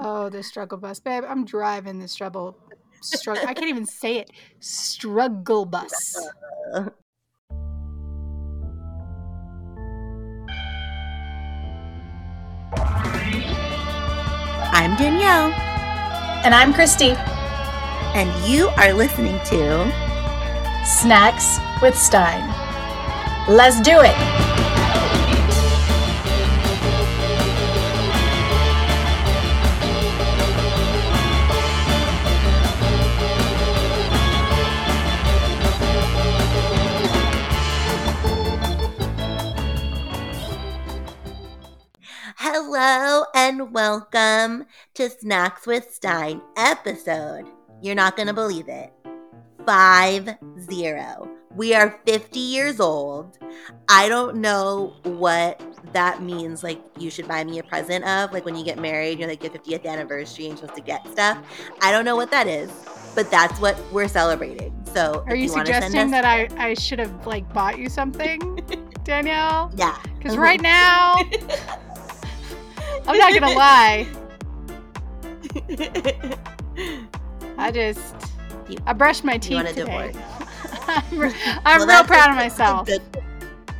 Oh, the struggle bus, babe. I'm driving the struggle. Struggle. I can't even say it. Struggle bus. I'm Danielle. And I'm Christy. And you are listening to Snacks with Stine. Let's do it. And welcome to Snacks with Stine episode. You're not going to believe it. Five zero. We are 50 years old. I don't know what that means. Like, you should buy me a present of, like when you get married, you're like your 50th anniversary and you're supposed to get stuff. I don't know what that is, but that's what we're celebrating. So, are you, you suggesting us- that I, I should have like bought you something, Danielle? Yeah. Because right now, I'm not gonna lie. I just I brushed my teeth today. I'm, re- I'm Well, real proud a- of that's a myself. good-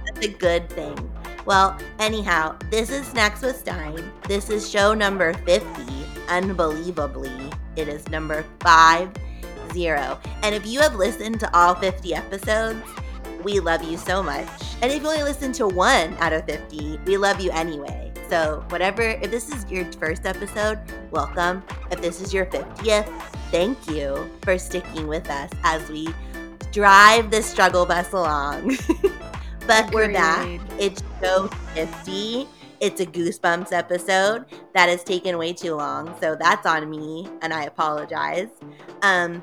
That's a good thing. Well, anyhow, this is Snacks with Stine. This is show number 50. Unbelievably, it is number 50. And if you have listened to all 50 episodes, we love you so much. And if you only listen to one out of 50, we love you anyway. So, whatever, if this is your first episode, welcome. If this is your 50th, thank you for sticking with us as we drive the struggle bus along. but we're back. It's show 50. It's a Goosebumps episode that has taken way too long. So that's on me, and I apologize. Um,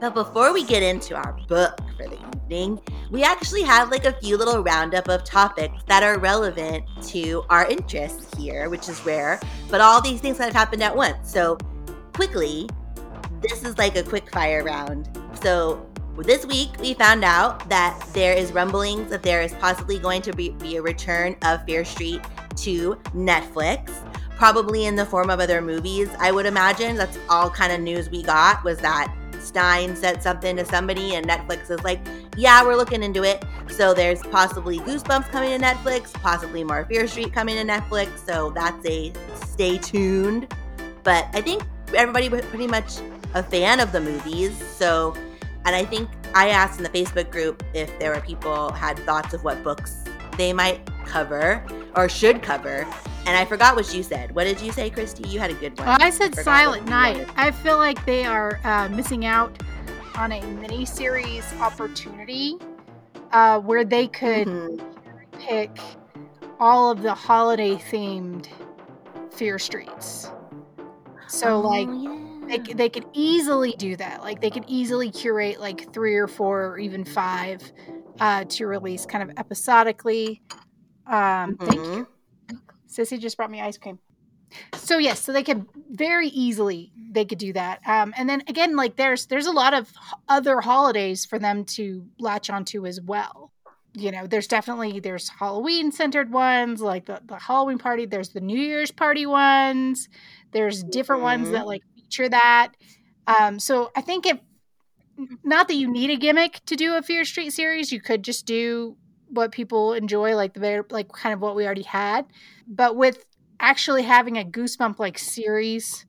but before we get into our book for the evening, we actually have like a few little roundup of topics that are relevant to our interests here, which is rare. But all these things kind of happened at once. So quickly, this is like a quick fire round. So this week we found out that there is rumblings that there is possibly going to be, be a return of Fear Street to Netflix, probably in the form of other movies. I would imagine that's all kind of news we got was that Stine said something to somebody and Netflix is like, yeah, we're looking into it. So there's possibly Goosebumps coming to Netflix, possibly more Fear Street coming to Netflix. So that's a stay tuned. But I think everybody was pretty much a fan of the movies. So, and I think I asked in the Facebook group if there were people had thoughts of what books they might cover or should cover. And I forgot what you said. What did you say, Christy? You had a good one. Well, I said forgot Silent Night. I feel like they are uh, missing out on a mini series opportunity uh, where they could Mhm. pick all of the holiday themed Fear Streets. So, like, Oh, they, yeah. c- they could easily do that. Like, they could easily curate like three or four or even five uh, to release kind of episodically. Um, Thank you. Sissy just brought me ice cream. So yes, so they could very easily they could do that. Um, and then again, like there's there's a lot of other holidays for them to latch onto as well. You know, there's definitely there's Halloween centered ones like the, the Halloween party. There's the New Year's party ones. There's different ones Mhm. that like feature that. Um, so I think if not that you need a gimmick to do a Fear Street series, you could just do what people enjoy, like the very like kind of what we already had. But with actually having a goosebump like series,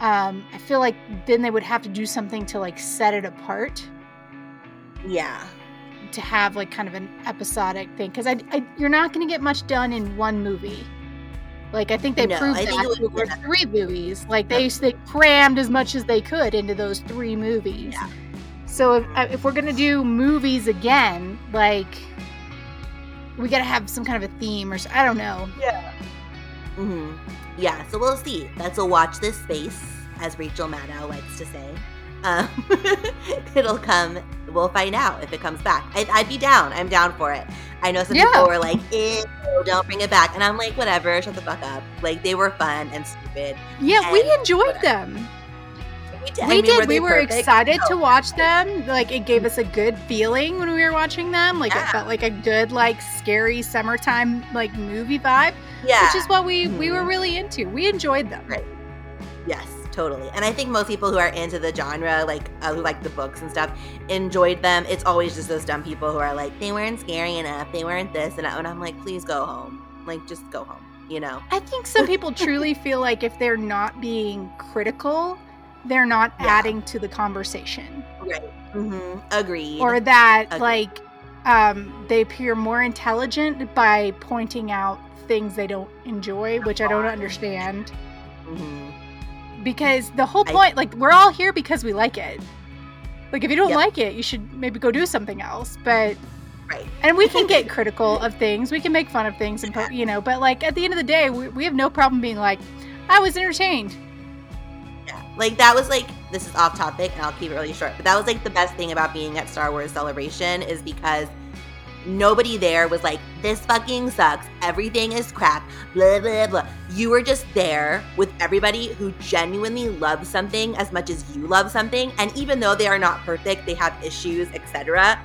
um, I feel like then they would have to do something to like set it apart Yeah. to have like kind of an episodic thing because I, I you're not going to get much done in one movie. Like I think they No, proved I that with three movies. Like they they crammed as much as they could into those three movies. Yeah. So if if we're gonna do movies again, like we gotta have some kind of a theme or I don't know. Yeah. hmm Yeah, so we'll see. That's a watch this space, as Rachel Maddow likes to say. Um, it'll come. We'll find out if it comes back. I'd, I'd be down. I'm down for it. I know some Yeah. people were like, "Ew, don't bring it back," and I'm like, "Whatever, shut the fuck up." Like they were fun and stupid. Yeah, we enjoyed whatever. them. We did. I We mean, did. they we were perfect? excited to watch them. Like it gave us a good feeling when we were watching them. Like it felt like a good, like scary summertime like movie vibe, Yeah. which is what we we were Mhm. really into. We enjoyed them. Right. Yes, totally. And I think most people who are into the genre, like uh, who like the books and stuff, enjoyed them. It's always just those dumb people who are like, they weren't scary enough, they weren't this, and, I, and I'm like, please go home. Like, just go home. You know. I think some people truly feel like if they're not being critical, they're not Yeah. adding to the conversation, Right. Mm-hmm. Agreed. or that Agreed. like um, they appear more intelligent by pointing out things they don't enjoy, which I don't understand. hmm because the whole I- point like we're all here because we like it like if you don't Yep. like it you should maybe go do something else but Right. and we can get critical of things we can make fun of things and you know but like at the end of the day we, we have no problem being like i was entertained. Like that was like this is off topic and I'll keep it really short. But that was like the best thing about being at Star Wars Celebration is because nobody there was like, this fucking sucks. Everything is crap. Blah blah blah. You were just there with everybody who genuinely loves something as much as you love something. And even though they are not perfect, they have issues, etc.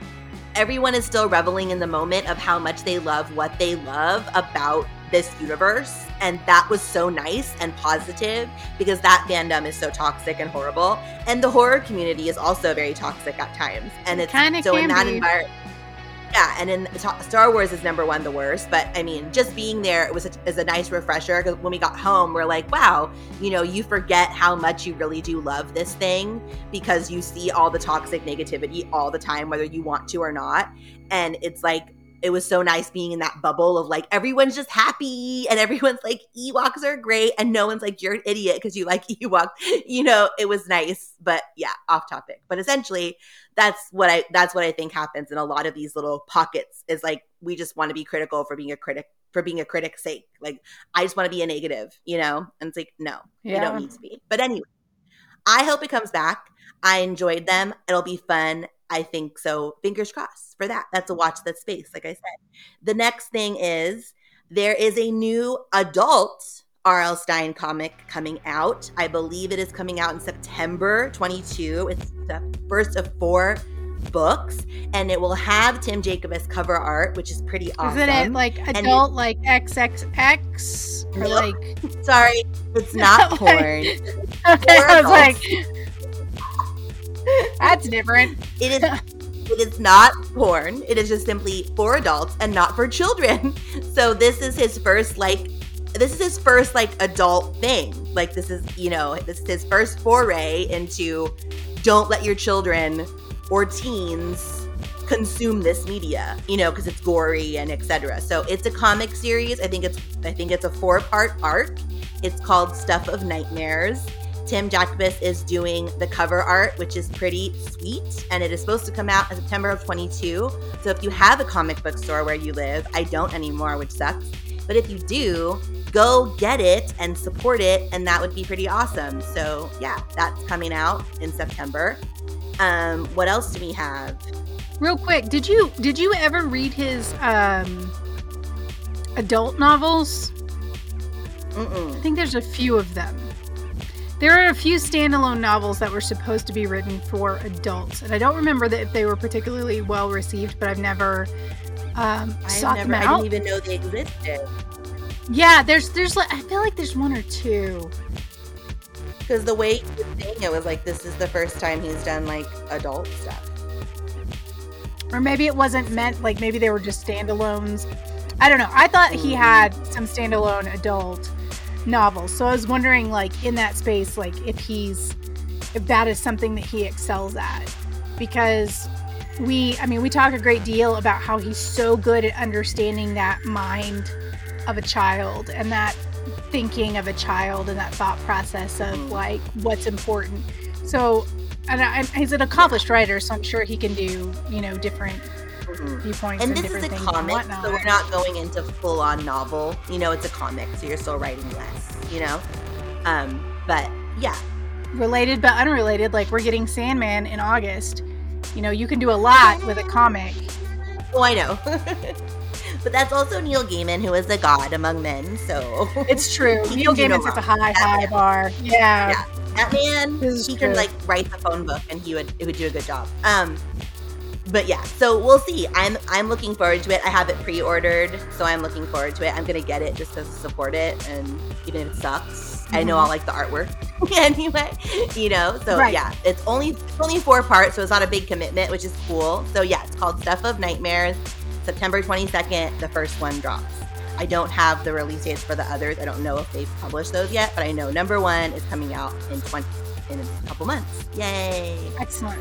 Everyone is still reveling in the moment of how much they love what they love about this universe. And that was so nice and positive because that fandom is so toxic and horrible. And the horror community is also very toxic at times. And it's Kinda so in that be. environment. Yeah, and in Star Wars is number one the worst, but I mean, just being there it was a, is a nice refresher because when we got home, we're like, wow, you know, you forget how much you really do love this thing because you see all the toxic negativity all the time, whether you want to or not, and it's like it was so nice being in that bubble of like everyone's just happy and everyone's like Ewoks are great and no one's like you're an idiot because you like Ewoks. You know, it was nice, but yeah, off topic. But essentially, that's what I that's what I think happens in a lot of these little pockets is like we just want to be critical for being a critic for being a critic's sake. Like I just want to be a negative, you know? And it's like no, you don't need to be. But anyway, I hope it comes back. I enjoyed them. It'll be fun. I think so. Fingers crossed for that. That's a mm-hmm. watch that space, like I said. The next thing is there is a new adult R.L. Stine comic coming out. I believe it is coming out in September 22. It's the first of four books, and it will have Tim Jacobus cover art, which is pretty awesome. isn't it like it- adult like xxx or like Sorry, it's not Like- porn. okay, i was like that's different It is it is not porn. It is just simply for adults and not for children. So this is his first like this is his first like adult thing. Like this is, you know, this is his first foray into don't let your children or teens consume this media, you know, because it's gory and etc. So it's a comic series. I think it's I think it's a four-part arc. It's called Stuff of Nightmares. Tim Jacobus is doing the cover art, which is pretty sweet, and it is supposed to come out in September of 22. So if you have a comic book store where you live, I don't anymore, which sucks. But if you do, go get it and support it, and that would be pretty awesome. So yeah, that's coming out in September. Um, what else do we have? real quick did you did you ever read his um adult novels I Mm-mm. think there's a few of them. There are a few standalone novels that were supposed to be written for adults, and I don't remember that if they were particularly well received, but I've never um, I've sought never, them I didn't even know they existed yeah, there's there's like I feel like there's one or two. because the way he was saying it was like this is the first time he's done like adult stuff. Or maybe it wasn't meant like maybe they were just standalones. I don't know. I thought he had some standalone adult novels. So I was wondering like in that space like if he's if that is something that he excels at because we I mean we talk a great deal about how he's so good at understanding that mind of a child and that thinking of a child and that thought process of hmm. like what's important. So and I, he's an accomplished writer, so I'm sure he can do you know different Mhm. viewpoints And and, this is a comic, so we're not going into full on novel. You know, it's a comic, so you're still writing less. You know, um, but yeah, related but unrelated. Like we're getting Sandman in August. You know, you can do a lot with a comic. oh, I know. but that's also Neil Gaiman, who is a god among men. So It's true. Neil can do no Gaiman sets a high, high bar. Yeah. Yeah. that man, he true. can like write the phone book, and he would it would do a good job. Um, but yeah, so we'll see. I'm I'm looking forward to it. I have it pre-ordered, so I'm looking forward to it. I'm gonna get it just to support it, and even if it sucks, I know. I'll mm-hmm. like the artwork anyway, you know. So Right. yeah, it's only it's only four parts, so it's not a big commitment, which is cool. So yeah, it's called Stuff of Nightmares. September 22nd, the first one drops. I don't have the release dates for the others. I don't know if they've published those yet, but I know number one is coming out in 20 in a couple months. Yay! Excellent.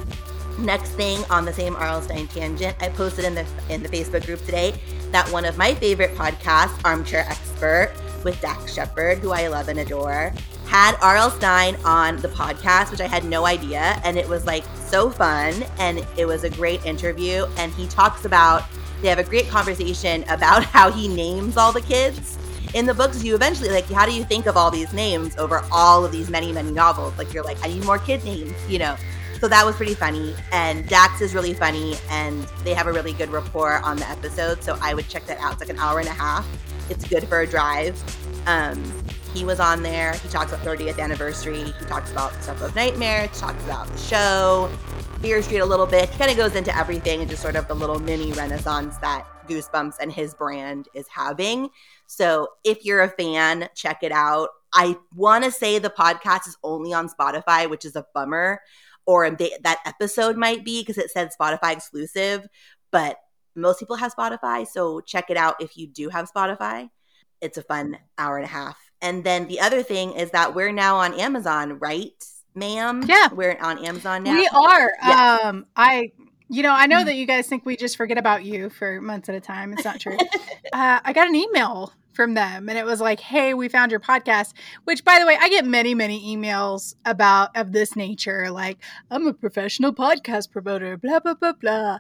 Next thing on the same R.L. Stine tangent, I posted in the in the Facebook group today that one of my favorite podcasts, Armchair Expert, with Dax Shepard, who I love and adore, had R.L. Stine on the podcast, which I had no idea, and it was like so fun, and it was a great interview. And he talks about they have a great conversation about how he names all the kids in the books. You eventually like, how do you think of all these names over all of these many many novels? Like you're like, I need more kid names, you know. So that was pretty funny. And Dax is really funny and they have a really good rapport on the episode. So I would check that out. It's like an hour and a half. It's good for a drive. Um, he was on there. He talks about 30th anniversary. He talks about stuff of nightmares. He talks about the show, Fear Street a little bit. He kind of goes into everything and just sort of the little mini renaissance that Goosebumps and his brand is having. So if you're a fan, check it out. I want to say the podcast is only on Spotify, which is a bummer or they, that episode might be because it said Spotify exclusive, but most people have Spotify. So check it out if you do have Spotify. It's a fun hour and a half. And then the other thing is that we're now on Amazon, right, ma'am? Yeah. We're on Amazon now. We are. Yes. Um, I, you know, I know that you guys think we just forget about you for months at a time. It's not true. uh, I got an email from them and it was like, hey, we found your podcast, which by the way, I get many, many emails about of this nature. Like, I'm a professional podcast promoter, blah, blah, blah, blah.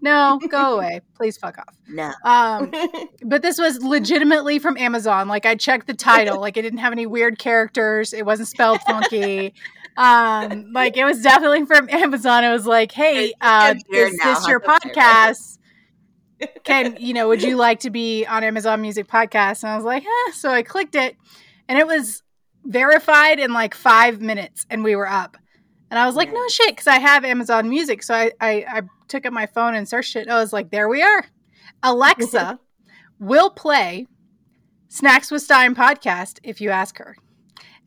No, go away. Please fuck off. no. Um, but this was legitimately from Amazon. Like I checked the title, like it didn't have any weird characters. It wasn't spelled funky. Um, like it was definitely from Amazon. It was like, hey, uh, is this your to say it. podcast? Can you know? Would you like to be on Amazon Music Podcast? And I was like, eh. so I clicked it, and it was verified in like five minutes, and we were up. And I was like, no shit, because I have Amazon Music. So I, I I took up my phone and searched it. And I was like, there we are. Alexa will play Snacks with Stine podcast if you ask her.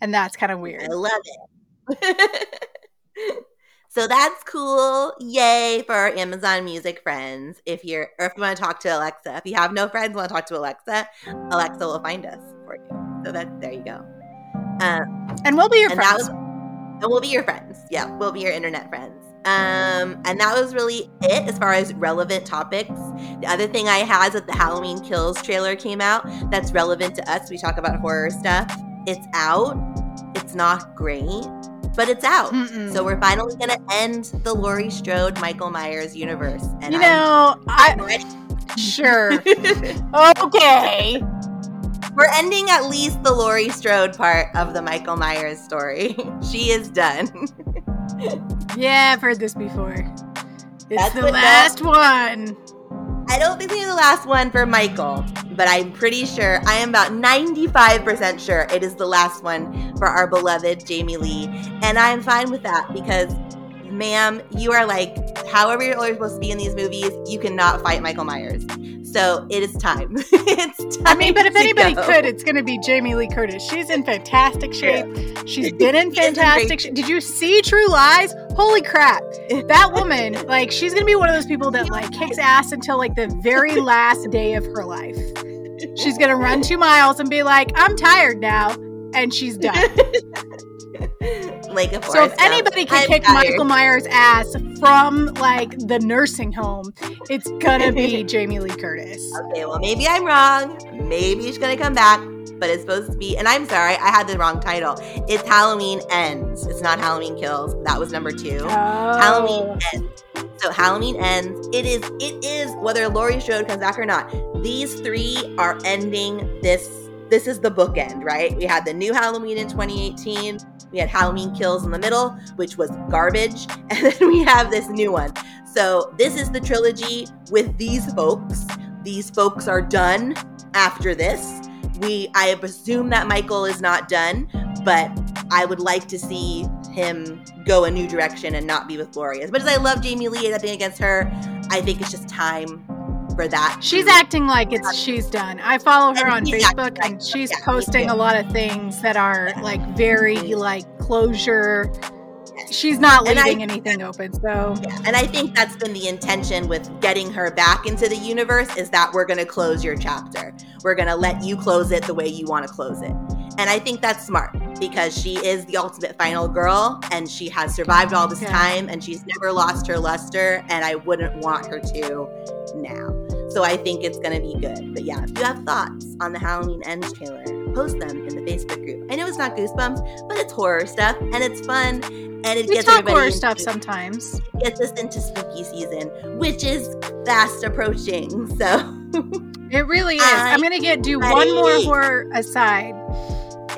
And that's kind of weird. I love it. so that's cool. Yay for our Amazon Music friends. If you're, or if you want to talk to Alexa, if you have no friends, want to talk to Alexa, Alexa will find us for you. So that's, there you go. Um, And we'll be your and friends. was, and we'll be your friends. Yeah, we'll be your internet friends. Um, and that was really it as far as relevant topics. The other thing I had is that the Halloween Kills trailer came out. That's relevant to us. We talk about horror stuff. It's out. It's not great, but it's out. Mm-mm. So we're finally gonna end the Laurie Strode Michael Myers universe. And you know, I'm I sure. okay. We're ending at least the Laurie Strode part of the Michael Myers story. she is done. Yeah, I've heard this before. It's That's the last one. I don't think this is the last one for Michael, but I'm pretty sure, I am about 95% sure it is the last one for our beloved Jamie Lee. And I'm fine with that because, ma'am, you are like, however you're supposed to be in these movies, you cannot fight Michael Myers. So it is time. it's time. I mean, but if anybody go. could, it's going to be Jamie Lee Curtis. She's in fantastic shape. She's been in She is in fantastic shape. Did you see True Lies? Holy crap. That woman, like, she's going to be one of those people that, like, kicks ass until, like, the very last day of her life. She's going to run two miles and be like, I'm tired now. And she's done. So if anybody can I'm kick tired. Michael Myers' ass from, like, the nursing home, it's to be Jamie Lee Curtis. Okay, well, maybe I'm wrong. Maybe she's gonna come back, but it's supposed to be. And I'm sorry, I had the wrong title. It's Halloween Ends. It's not Halloween Kills. That was number two. Halloween Oh. Ends. So Halloween ends. It is. It is whether Laurie Strode comes back or not. These three are ending this. This is the bookend, right? We had the new Halloween in 2018. We had Halloween Kills in the middle, which was garbage, and then we have this new one. So this is the trilogy with these folks. These folks are done after this. We I assume that Michael is not done, but I would like to see him go a new direction and not be with Laurie. As much as I love Jamie Lee nothing against her, I think it's just time for that. She's acting like it's she's done. I follow her And on Facebook and like- she's yeah, posting a lot of things that are like very like closure. She's not And I- leaving anything open. So Yeah, and I think that's been the intention with getting her back into the universe is that we're going to close your chapter. We're going to let you close it the way you want to close it. And I think that's smart because she is the ultimate final girl and she has survived all this Yeah. time and she's never lost her luster and I wouldn't want her to now. So I think it's going to be good. But yeah, if you have thoughts on the Halloween Ends trailer, post them in the Facebook group. I know it's not goosebumps, but it's horror stuff and it's fun and it we gets talk horror into- stuff sometimes. gets us into spooky season, which is fast approaching. So It really is. I- I'm gonna get do one more horror aside,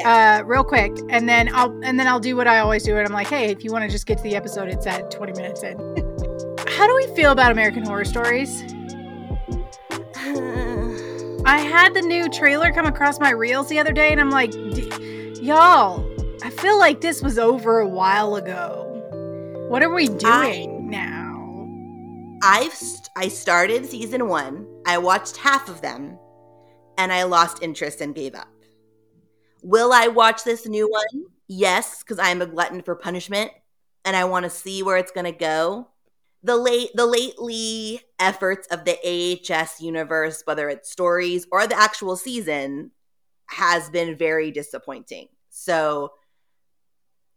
uh, real quick, and then I'll and then I'll do what I always do, and I'm like, hey, if you want to just get to the episode, it's at 20 minutes in. How do we feel about American Horror Stories? I had the new trailer come across my reels the other day, and I'm like, D- y'all, I feel like this was over a while ago. What are we doing now? I've st- I started season one. I watched half of them, and I lost interest and gave up. Will I watch this new one? Yes, because I'm a glutton for punishment, and I want to see where it's gonna go. The late the lately efforts of the AHS universe, whether it's stories or the actual season, has been very disappointing. So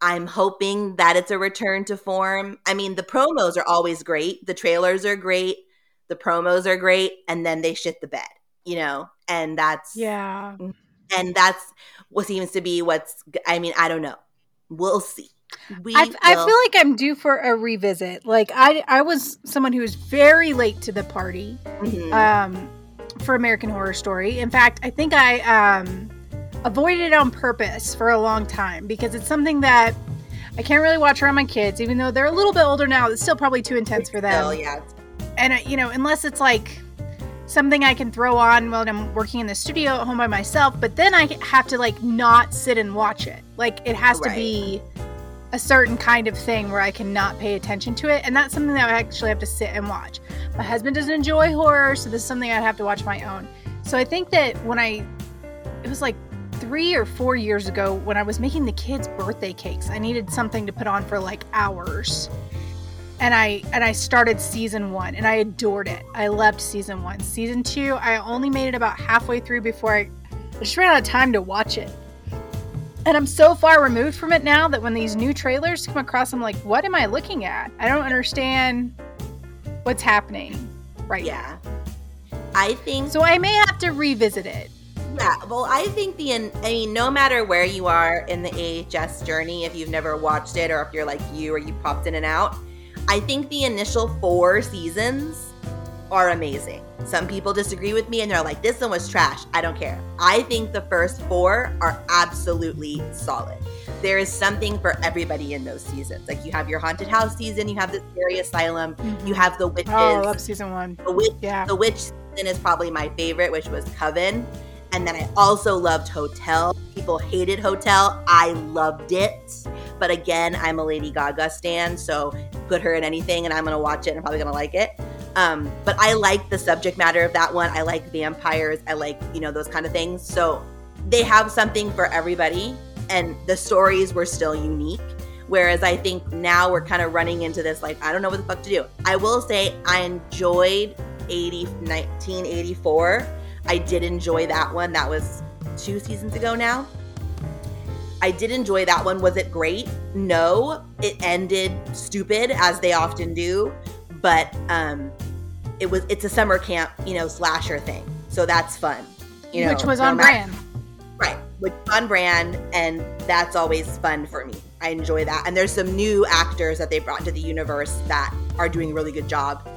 I'm hoping that it's a return to form. I mean, the promos are always great. The trailers are great. The promos are great. And then they shit the bed, you know? And that's, Yeah. and that's what seems to be what's, I mean, I don't know. We'll see. We I, I feel like I'm due for a revisit. Like I, I was someone who was very late to the party Mhm. um, for American Horror Story. In fact, I think I um, avoided it on purpose for a long time because it's something that I can't really watch around my kids, even though they're a little bit older now. It's still probably too intense for them. Still, yeah. and you know unless it's like something i can throw on when i'm working in the studio at home by myself but then i have to like not sit and watch it like it has to be a certain kind of thing where i cannot pay attention to it and that's something that i actually have to sit and watch my husband doesn't enjoy horror so this is something i'd have to watch my own so i think that when i it was like three or four years ago when i was making the kids birthday cakes i needed something to put on for like hours and I and I started season one and I adored it. I loved season one. Season two, I only made it about halfway through before I, I just ran out of time to watch it. And I'm so far removed from it now that when these new trailers come across, I'm like, what am I looking at? I don't understand what's happening right Yeah. I think. So I may have to revisit it. Yeah, well, I think the, I mean, no matter where you are in the AHS journey, if you've never watched it or if you're like you or you popped in and out, I think the initial four seasons are amazing. Some people disagree with me and they're like, this one was trash. I don't care. I think the first four are absolutely solid. There is something for everybody in those seasons. Like you have your haunted house season, you have the scary asylum, mm-hmm. you have the witches. Oh, I love season one. the witch Yeah. the witch season is probably my favorite, which was Coven. And then I also loved Hotel. People hated Hotel. I loved it. But again, I'm a Lady Gaga stan, so put her in anything and I'm gonna watch it and I'm probably gonna like it. Um, but I like the subject matter of that one. I like vampires. I like, you know, those kind of things. So they have something for everybody. And the stories were still unique. Whereas I think now we're kind of running into this, like, I don't know what the fuck to do. I will say I enjoyed 80, 1984. I did enjoy that one. That was two seasons ago now. I did enjoy that one. Was it great? No. It ended stupid, as they often do. But um it was it's a summer camp, you know, slasher thing. So that's fun. You know, which was no on matter- brand. Right, which on brand, and that's always fun for me. I enjoy that. And there's some new actors that they brought into the universe that are doing a really good job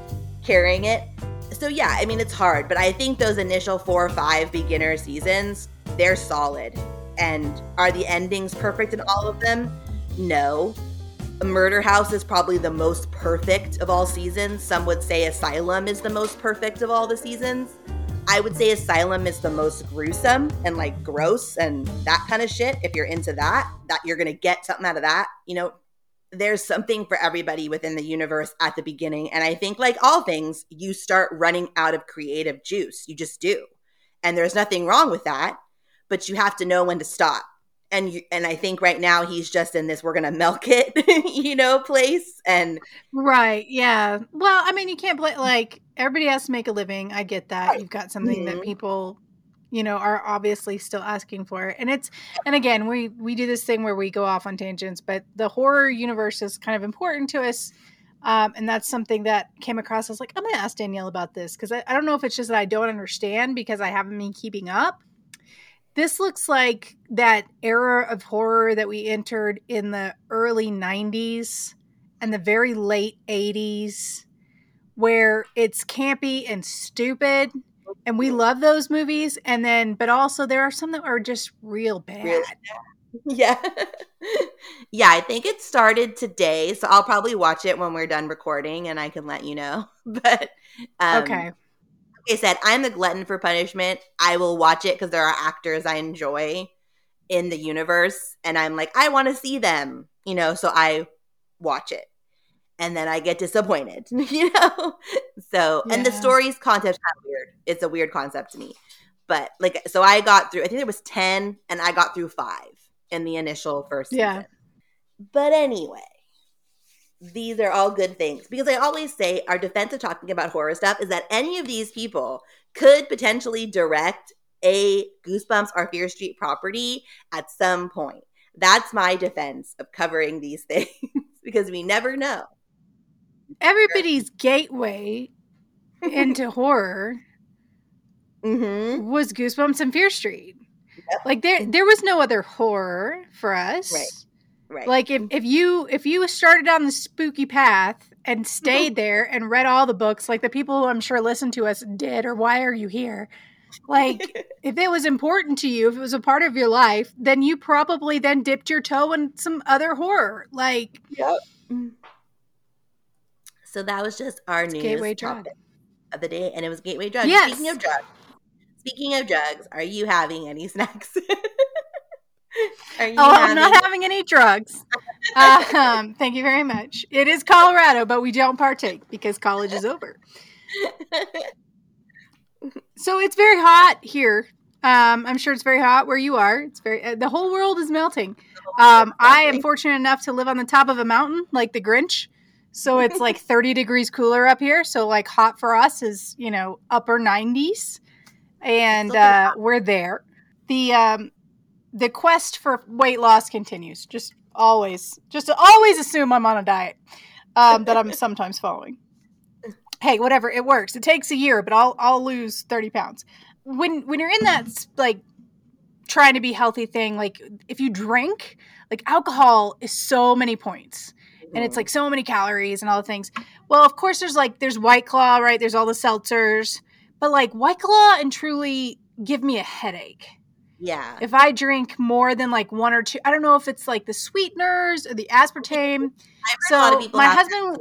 carrying it. So yeah, I mean it's hard, but I think those initial four or five beginner seasons, they're solid. And are the endings perfect in all of them? No. Murder House is probably the most perfect of all seasons. Some would say Asylum is the most perfect of all the seasons. I would say Asylum is the most gruesome and like gross and that kind of shit. If you're into that, that you're gonna get something out of that, you know, there's something for everybody within the universe at the beginning. And I think, like all things, you start running out of creative juice. You just do. And there's nothing wrong with that, but you have to know when to stop. And you, and I think right now he's just in this we're gonna milk it, you know, place. And right, yeah. Well, I mean, you can't play like everybody has to make a living. I get that. Right. You've got something mm-hmm. that people you know are obviously still asking for and it's and again we we do this thing where we go off on tangents but the horror universe is kind of important to us um, and that's something that came across i was like i'm gonna ask danielle about this because I, I don't know if it's just that i don't understand because i haven't been keeping up this looks like that era of horror that we entered in the early 90s and the very late 80s where it's campy and stupid and we love those movies and then but also there are some that are just real bad. Really? yeah. Yeah i think it started today so i'll probably watch it when we're done recording and i can let you know but um, okay i said i'm the glutton for punishment i will watch it because there are actors i enjoy in the universe and i'm like i want to see them you know so i watch it and then I get disappointed, you know? So, yeah. and the story's concept kind of weird. It's a weird concept to me. But like, so I got through, I think there was 10 and I got through five in the initial first season. Yeah. But anyway, these are all good things because I always say our defense of talking about horror stuff is that any of these people could potentially direct a Goosebumps or Fear Street property at some point. That's my defense of covering these things because we never know everybody's gateway into horror mm-hmm. was Goosebumps and Fear Street. Yep. Like there, there was no other horror for us. Right. Right. Like if, if you if you started on the spooky path and stayed there and read all the books, like the people who I'm sure listen to us did, or why are you here? Like if it was important to you, if it was a part of your life, then you probably then dipped your toe in some other horror. Like yep. Mm. So that was just our it's news gateway drug of the day, and it was gateway drug. Yes. Speaking of drugs, speaking of drugs, are you having any snacks? Oh, having- I'm not having any drugs. um, thank you very much. It is Colorado, but we don't partake because college is over. so it's very hot here. Um, I'm sure it's very hot where you are. It's very uh, the whole world is melting. Um, I am fortunate enough to live on the top of a mountain, like the Grinch. So it's like 30 degrees cooler up here. So like hot for us is, you know, upper 90s. And uh, we're there. The um the quest for weight loss continues. Just always just always assume I'm on a diet um, that I'm sometimes following. Hey, whatever, it works. It takes a year, but I'll I'll lose 30 pounds. When when you're in that like trying to be healthy thing, like if you drink, like alcohol is so many points and it's like so many calories and all the things. Well, of course, there's like there's White Claw, right? There's all the seltzers, but like White Claw and Truly give me a headache. Yeah. If I drink more than like one or two, I don't know if it's like the sweeteners or the aspartame. so my husband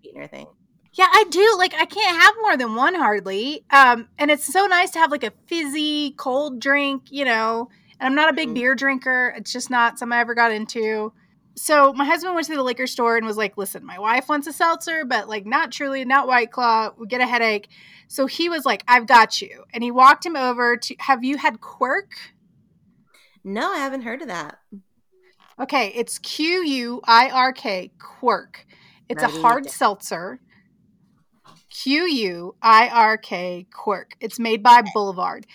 sweetener thing. Yeah, I do. Like I can't have more than one hardly. Um, and it's so nice to have like a fizzy cold drink, you know. And I'm not a big mm-hmm. beer drinker. It's just not something I ever got into so my husband went to the liquor store and was like, "Listen, my wife wants a seltzer, but like not truly, not White Claw. We get a headache." So he was like, "I've got you," and he walked him over to. Have you had Quirk? No, I haven't heard of that. Okay, it's Q U I R K Quirk. It's a hard seltzer. Q U I R K Quirk. It's made by Boulevard.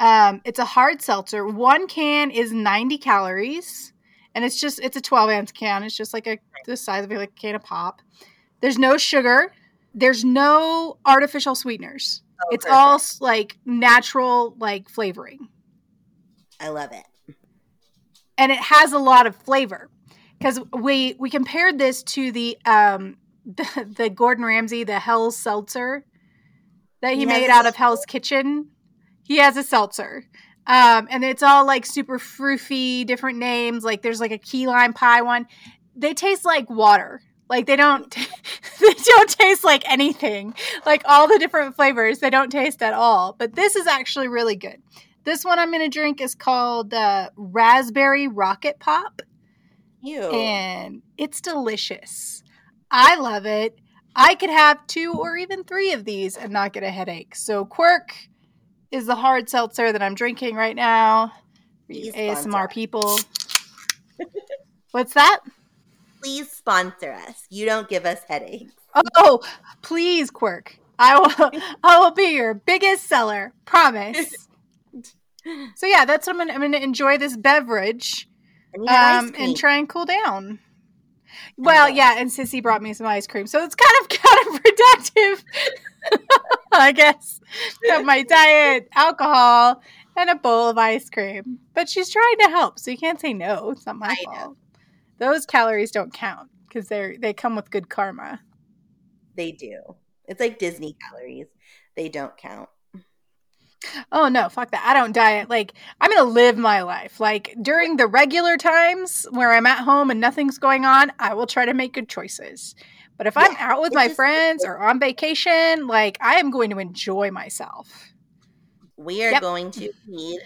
Um, it's a hard seltzer. One can is 90 calories and it's just it's a 12 ounce can. It's just like a the size of like a can of pop. There's no sugar. There's no artificial sweeteners. Oh, it's perfect. all like natural like flavoring. I love it. And it has a lot of flavor because we we compared this to the um the, the Gordon Ramsay the Hell's seltzer that he yes. made out of Hell's Kitchen. He has a seltzer. Um, and it's all like super froofy, different names. Like there's like a key lime pie one. They taste like water. Like they don't t- they don't taste like anything. Like all the different flavors, they don't taste at all. But this is actually really good. This one I'm going to drink is called uh, Raspberry Rocket Pop. Ew. and it's delicious. I love it. I could have two or even three of these and not get a headache. So Quirk is the hard seltzer that I'm drinking right now. For you ASMR people. What's that? Please sponsor us. You don't give us headaches. Oh, please, Quirk. I will I will be your biggest seller. Promise. So yeah, that's what I'm gonna I'm gonna enjoy this beverage. And um, and try and cool down. Well, Okay. yeah, and Sissy brought me some ice cream, so it's kind of counterproductive, I guess. My diet, alcohol, and a bowl of ice cream. But she's trying to help, so you can't say no. It's not my I know. Those calories don't count because they're they come with good karma. they do. It's like Disney calories. They don't count. Oh no, fuck that. I don't diet. Like I'm gonna live my life. Like during the regular times where I'm at home and nothing's going on, I will try to make good choices. But if I'm out with my just- friends or on vacation, like I am going to enjoy myself. We are Yep. going to read.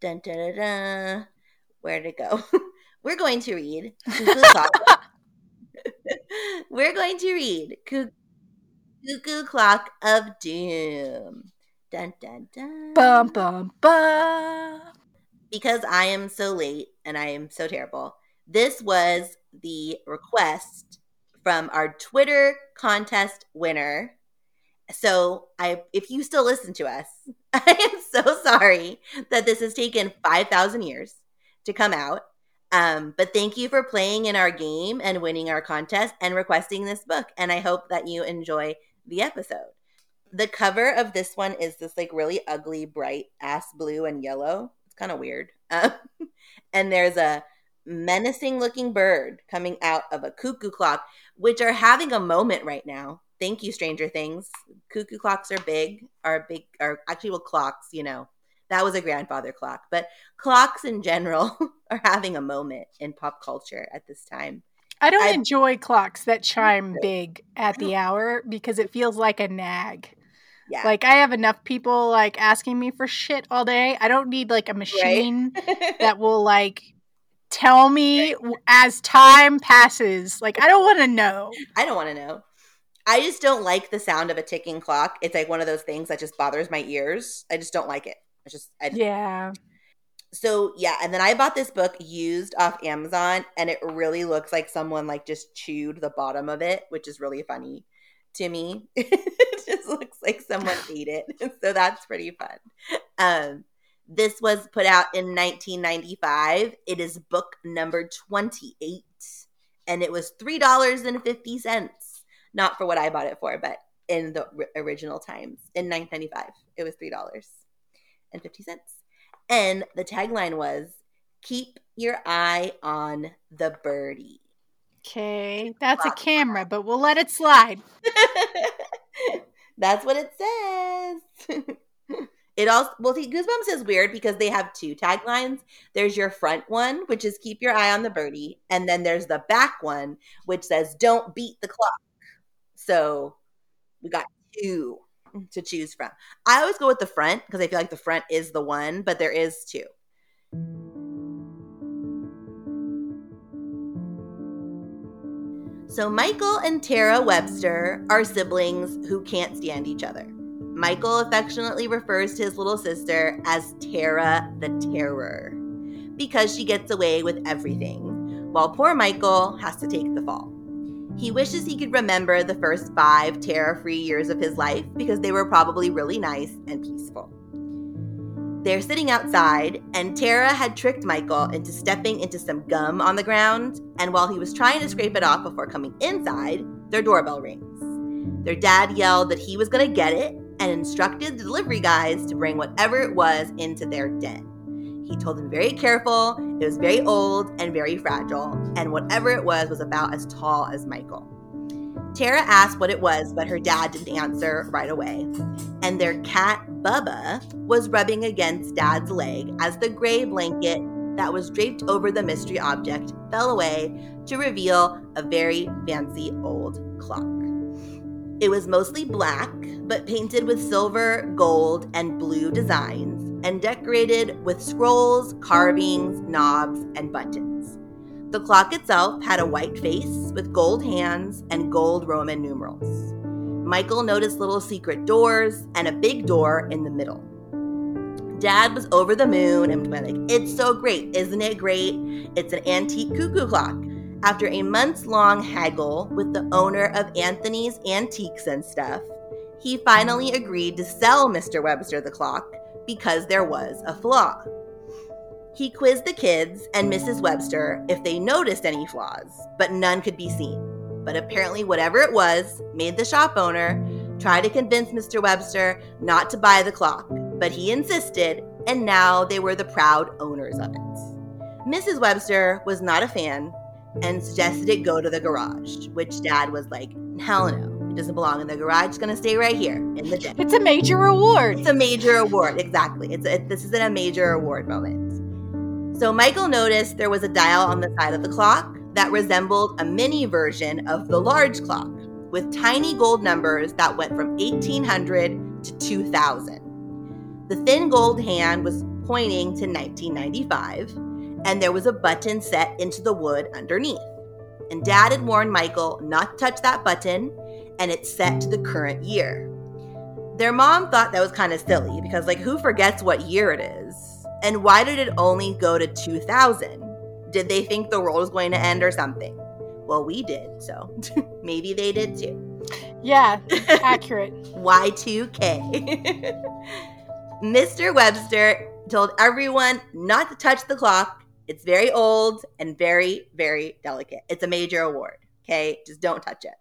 Dun, dun, dun, dun. Where to go? We're going to read. Cuckoo Clock. We're going to read Cuckoo Clock of Doom. Dun, dun, dun. Bum bum bum. because I am so late and I am so terrible. This was the request from our Twitter contest winner. So I if you still listen to us, I am so sorry that this has taken 5,000 years to come out. Um, but thank you for playing in our game and winning our contest and requesting this book. And I hope that you enjoy the episode. The cover of this one is this like really ugly, bright ass blue and yellow. It's kind of weird. Um, and there's a menacing looking bird coming out of a cuckoo clock, which are having a moment right now. Thank you, Stranger Things. Cuckoo clocks are big, are big, are actually well clocks, you know. That was a grandfather clock, but clocks in general are having a moment in pop culture at this time. I don't I- enjoy clocks that chime big at the hour because it feels like a nag. Yeah. Like I have enough people like asking me for shit all day. I don't need like a machine that will like tell me w- as time passes. Like I don't want to know. I don't want to know. I just don't like the sound of a ticking clock. It's like one of those things that just bothers my ears. I just don't like it. I just I, Yeah. so yeah, and then I bought this book used off Amazon and it really looks like someone like just chewed the bottom of it, which is really funny to me. it just looks like someone ate it. So that's pretty fun. Um this was put out in 1995. It is book number 28 and it was $3.50. Not for what I bought it for, but in the ri- original times in 1995 it was $3.50 and the tagline was keep your eye on the birdie. Okay. That's a camera, but we'll let it slide. that's what it says. It also well see goosebumps is weird because they have two taglines. There's your front one which is keep your eye on the birdie and then there's the back one which says don't beat the clock. So we got two to choose from i always go with the front because i feel like the front is the one but there is two So, Michael and Tara Webster are siblings who can't stand each other. Michael affectionately refers to his little sister as Tara the Terror because she gets away with everything, while poor Michael has to take the fall. He wishes he could remember the first five terror free years of his life because they were probably really nice and peaceful. They're sitting outside, and Tara had tricked Michael into stepping into some gum on the ground. And while he was trying to scrape it off before coming inside, their doorbell rings. Their dad yelled that he was going to get it and instructed the delivery guys to bring whatever it was into their den. He told them very careful, it was very old and very fragile, and whatever it was was about as tall as Michael. Tara asked what it was, but her dad didn't answer right away. And their cat, Bubba, was rubbing against Dad's leg as the gray blanket that was draped over the mystery object fell away to reveal a very fancy old clock. It was mostly black, but painted with silver, gold, and blue designs, and decorated with scrolls, carvings, knobs, and buttons. The clock itself had a white face with gold hands and gold Roman numerals. Michael noticed little secret doors and a big door in the middle. Dad was over the moon and went like, "It's so great, isn't it great? It's an antique cuckoo clock." After a months-long haggle with the owner of Anthony's Antiques and Stuff, he finally agreed to sell Mr. Webster the clock because there was a flaw. He quizzed the kids and Mrs. Webster if they noticed any flaws, but none could be seen. But apparently, whatever it was made the shop owner try to convince Mr. Webster not to buy the clock, but he insisted, and now they were the proud owners of it. Mrs. Webster was not a fan and suggested it go to the garage, which Dad was like, hell no. It doesn't belong in the garage. It's gonna stay right here in the den. It's a major award. It's a major award, exactly. It's a, this isn't a major award moment. So Michael noticed there was a dial on the side of the clock that resembled a mini version of the large clock with tiny gold numbers that went from 1800 to 2000. The thin gold hand was pointing to 1995, and there was a button set into the wood underneath. And Dad had warned Michael not to touch that button, and it's set to the current year. Their mom thought that was kind of silly because, like, who forgets what year it is? And why did it only go to 2000? Did they think the world was going to end or something? Well, we did, so maybe they did too. Yeah, accurate. Y2K. Mr. Webster told everyone not to touch the clock. It's very old and very, very delicate. It's a major award. Okay, just don't touch it.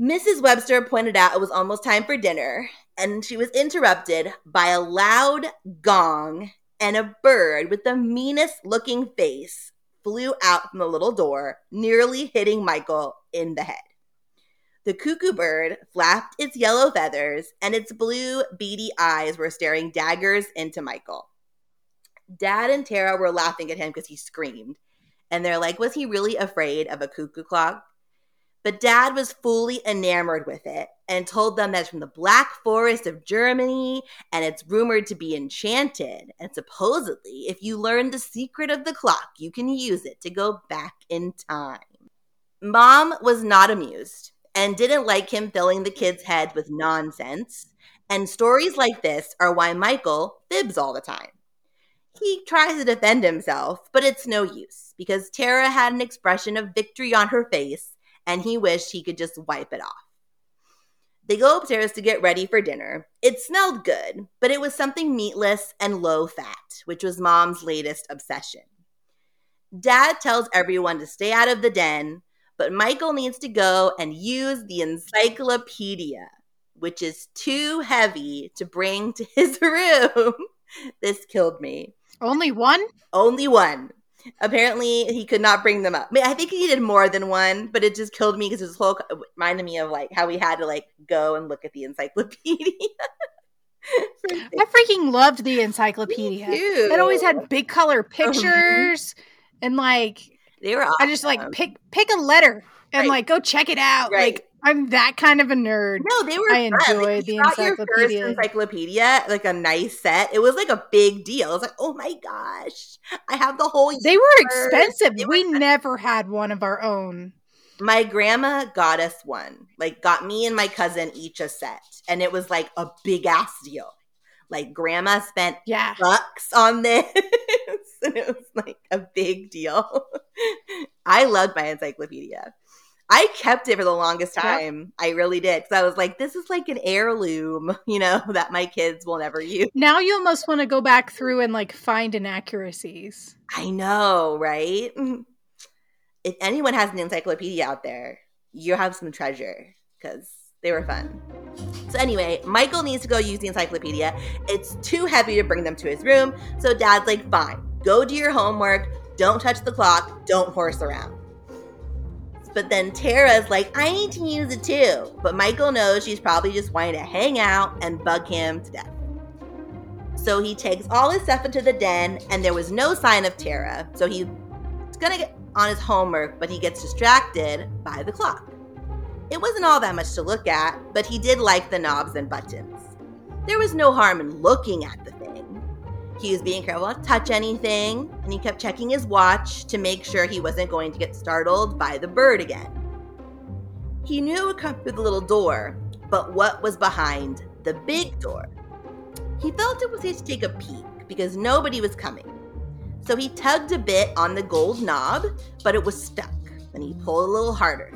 Mrs. Webster pointed out it was almost time for dinner, and she was interrupted by a loud gong and a bird with the meanest looking face flew out from the little door, nearly hitting Michael in the head. The cuckoo bird flapped its yellow feathers, and its blue, beady eyes were staring daggers into Michael. Dad and Tara were laughing at him because he screamed. And they're like, was he really afraid of a cuckoo clock? But dad was fully enamored with it and told them that it's from the Black Forest of Germany and it's rumored to be enchanted. And supposedly, if you learn the secret of the clock, you can use it to go back in time. Mom was not amused and didn't like him filling the kids' heads with nonsense. And stories like this are why Michael fibs all the time. He tries to defend himself, but it's no use because Tara had an expression of victory on her face and he wished he could just wipe it off. They go upstairs to get ready for dinner. It smelled good, but it was something meatless and low fat, which was mom's latest obsession. Dad tells everyone to stay out of the den, but Michael needs to go and use the encyclopedia, which is too heavy to bring to his room. this killed me. Only one? Only one. Apparently, he could not bring them up. I, mean, I think he did more than one, but it just killed me because this whole reminded me of like how we had to like go and look at the encyclopedia. I freaking loved the encyclopedia. It always had big color oh, pictures and like they were. Awesome. I just like pick pick a letter and right. like go check it out. Right. Like I'm that kind of a nerd. No, they were. I fun. enjoy like, the encyclopedia. Your first encyclopedia, like a nice set. It was like a big deal. I was like, oh my gosh, I have the whole. They were expensive. They were we expensive. never had one of our own. My grandma got us one. Like, got me and my cousin each a set, and it was like a big ass deal. Like, grandma spent yeah. bucks on this, and it was like a big deal. I loved my encyclopedia. I kept it for the longest time. I really did. Because I was like, this is like an heirloom, you know, that my kids will never use. Now you almost want to go back through and like find inaccuracies. I know, right? If anyone has an encyclopedia out there, you have some treasure because they were fun. So, anyway, Michael needs to go use the encyclopedia. It's too heavy to bring them to his room. So, dad's like, fine, go do your homework. Don't touch the clock. Don't horse around. But then Tara's like, I need to use it too. But Michael knows she's probably just wanting to hang out and bug him to death. So he takes all his stuff into the den, and there was no sign of Tara. So he's gonna get on his homework, but he gets distracted by the clock. It wasn't all that much to look at, but he did like the knobs and buttons. There was no harm in looking at the. He was being careful not to touch anything, and he kept checking his watch to make sure he wasn't going to get startled by the bird again. He knew it would come through the little door, but what was behind the big door? He felt it was safe to take a peek because nobody was coming. So he tugged a bit on the gold knob, but it was stuck, and he pulled a little harder.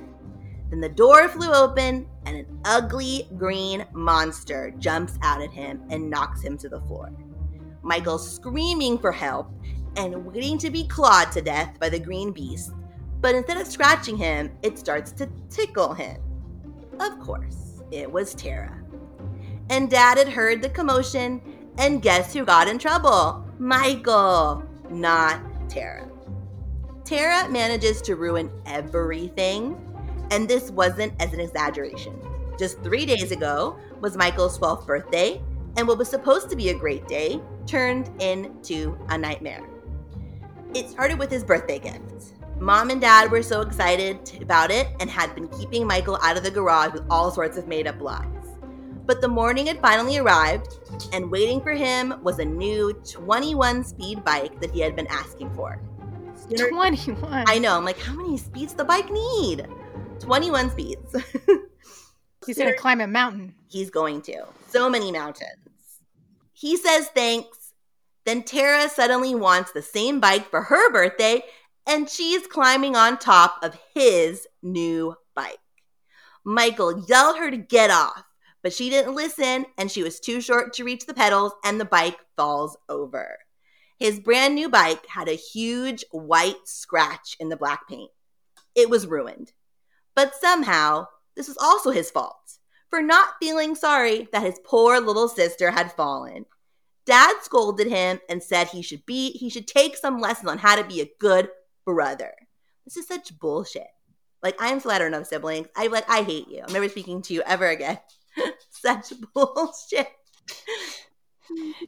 Then the door flew open, and an ugly green monster jumps out at him and knocks him to the floor. Michael's screaming for help and waiting to be clawed to death by the green beast, but instead of scratching him, it starts to tickle him. Of course, it was Tara. And Dad had heard the commotion, and guess who got in trouble? Michael, not Tara. Tara manages to ruin everything, and this wasn't as an exaggeration. Just three days ago was Michael's 12th birthday, and what was supposed to be a great day turned into a nightmare. It started with his birthday gift. Mom and dad were so excited about it and had been keeping Michael out of the garage with all sorts of made up lies. But the morning had finally arrived, and waiting for him was a new 21 speed bike that he had been asking for. Sooner- 21. I know, I'm like, how many speeds the bike need? 21 speeds. He's going to climb a mountain. He's going to. So many mountains. He says thanks. Then Tara suddenly wants the same bike for her birthday, and she's climbing on top of his new bike. Michael yelled her to get off, but she didn't listen, and she was too short to reach the pedals, and the bike falls over. His brand new bike had a huge white scratch in the black paint. It was ruined. But somehow, this was also his fault for not feeling sorry that his poor little sister had fallen. Dad scolded him and said he should be he should take some lessons on how to be a good brother. This is such bullshit. Like I am I don't siblings. I like I hate you. I'm never speaking to you ever again. such bullshit.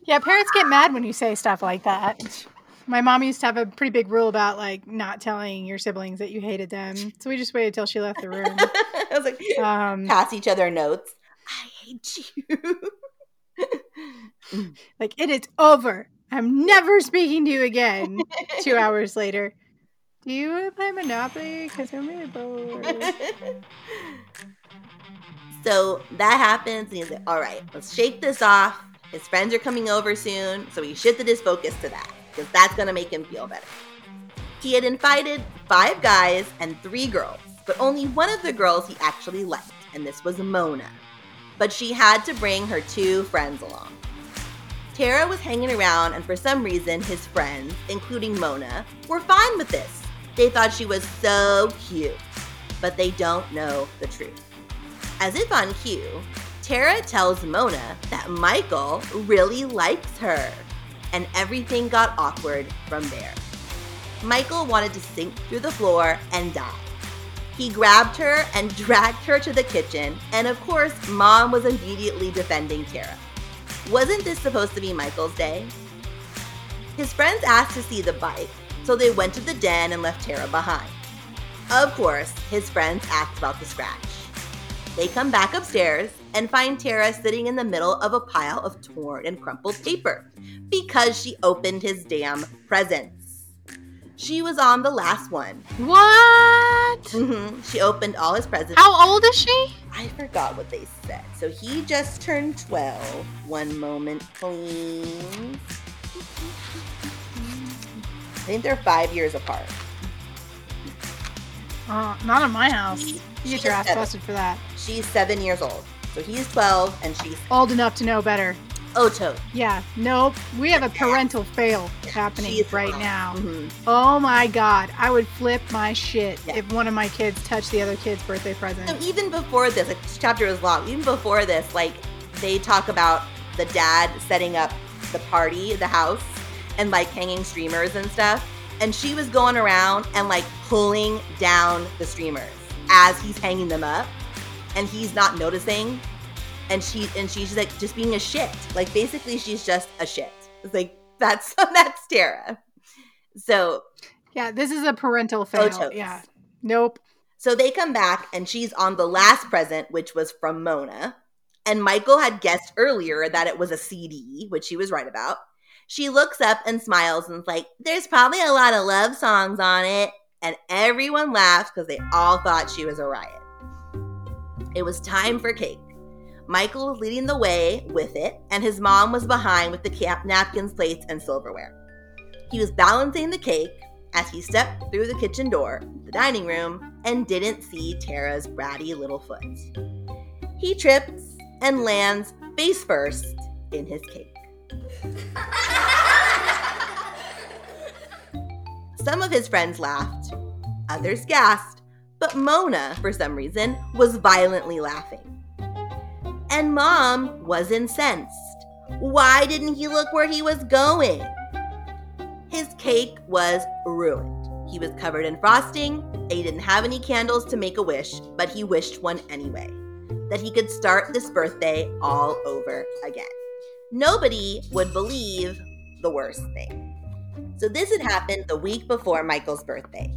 Yeah, parents get mad when you say stuff like that. My mom used to have a pretty big rule about like not telling your siblings that you hated them. So we just waited till she left the room. I was like Um, pass each other notes. I hate you. Mm-hmm. like it is over. I'm never speaking to you again. Two hours later. Do you want to play Monopoly? Because I'm really bored. so that happens, and he's like, all right, let's shake this off. His friends are coming over soon, so he shifted his focus to that, because that's going to make him feel better. He had invited five guys and three girls, but only one of the girls he actually liked, and this was Mona. But she had to bring her two friends along. Tara was hanging around, and for some reason, his friends, including Mona, were fine with this. They thought she was so cute, but they don't know the truth. As if on cue, Tara tells Mona that Michael really likes her, and everything got awkward from there. Michael wanted to sink through the floor and die. He grabbed her and dragged her to the kitchen, and of course, Mom was immediately defending Tara. Wasn't this supposed to be Michael's day? His friends asked to see the bike, so they went to the den and left Tara behind. Of course, his friends asked about the scratch. They come back upstairs and find Tara sitting in the middle of a pile of torn and crumpled paper because she opened his damn presents. She was on the last one. what? hmm She opened all his presents. How old is she? I forgot what they said. So he just turned 12. One moment, please. I think they're five years apart. Uh, not in my house. You She get your ass busted for that. She's seven years old. So he's 12 and she's Old enough to know better. Oto. Yeah, nope. We have a parental fail happening She's right wrong. now. Mhm. Oh my god, I would flip my shit Yeah. if one of my kids touched the other kid's birthday present. So even before this, like this chapter is long. Even before this, like they talk about the dad setting up the party, the house, and like hanging streamers and stuff. And she was going around and like pulling down the streamers as he's hanging them up, and he's not noticing. And she and she's like just being a shit. Like basically, she's just a shit. It's like that's that's Tara. So Yeah, this is a parental oh, fail. totes. Yeah. Nope. So they come back and she's on the last present, which was from Mona. And Michael had guessed earlier that it was a CD, which he was right about. She looks up and smiles and's like, There's probably a lot of love songs on it. And everyone laughs because they all thought she was a riot. It was time for cake. Michael was leading the way with it, and his mom was behind with the cap- napkins, plates, and silverware. He was balancing the cake as he stepped through the kitchen door, the dining room, and didn't see Tara's bratty little foot. He trips and lands face first in his cake. Some of his friends laughed, others gasped, but Mona, for some reason, was violently laughing. And Mom was incensed. Why didn't he look where he was going? His cake was ruined. He was covered in frosting, he didn't have any candles to make a wish, but he wished one anyway. That he could start this birthday all over again. Nobody would believe the worst thing. So this had happened the week before Michael's birthday.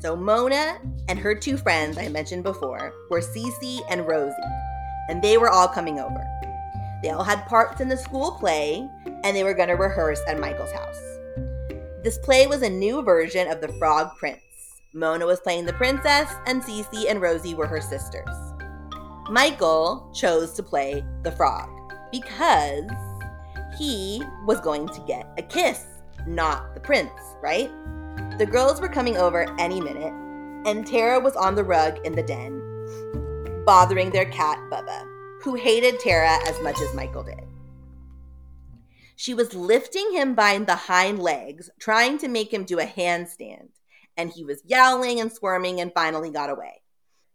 So Mona and her two friends I mentioned before were Cece and Rosie, and they were all coming over. They all had parts in the school play, and they were going to rehearse at Michael's house. This play was a new version of The Frog Prince. Mona was playing the princess, and Cece and Rosie were her sisters. Michael chose to play the frog because he was going to get a kiss not the prince, right? The girls were coming over any minute, and Tara was on the rug in the den, bothering their cat, Bubba, who hated Tara as much as Michael did. She was lifting him by the hind legs, trying to make him do a handstand, and he was yowling and squirming and finally got away.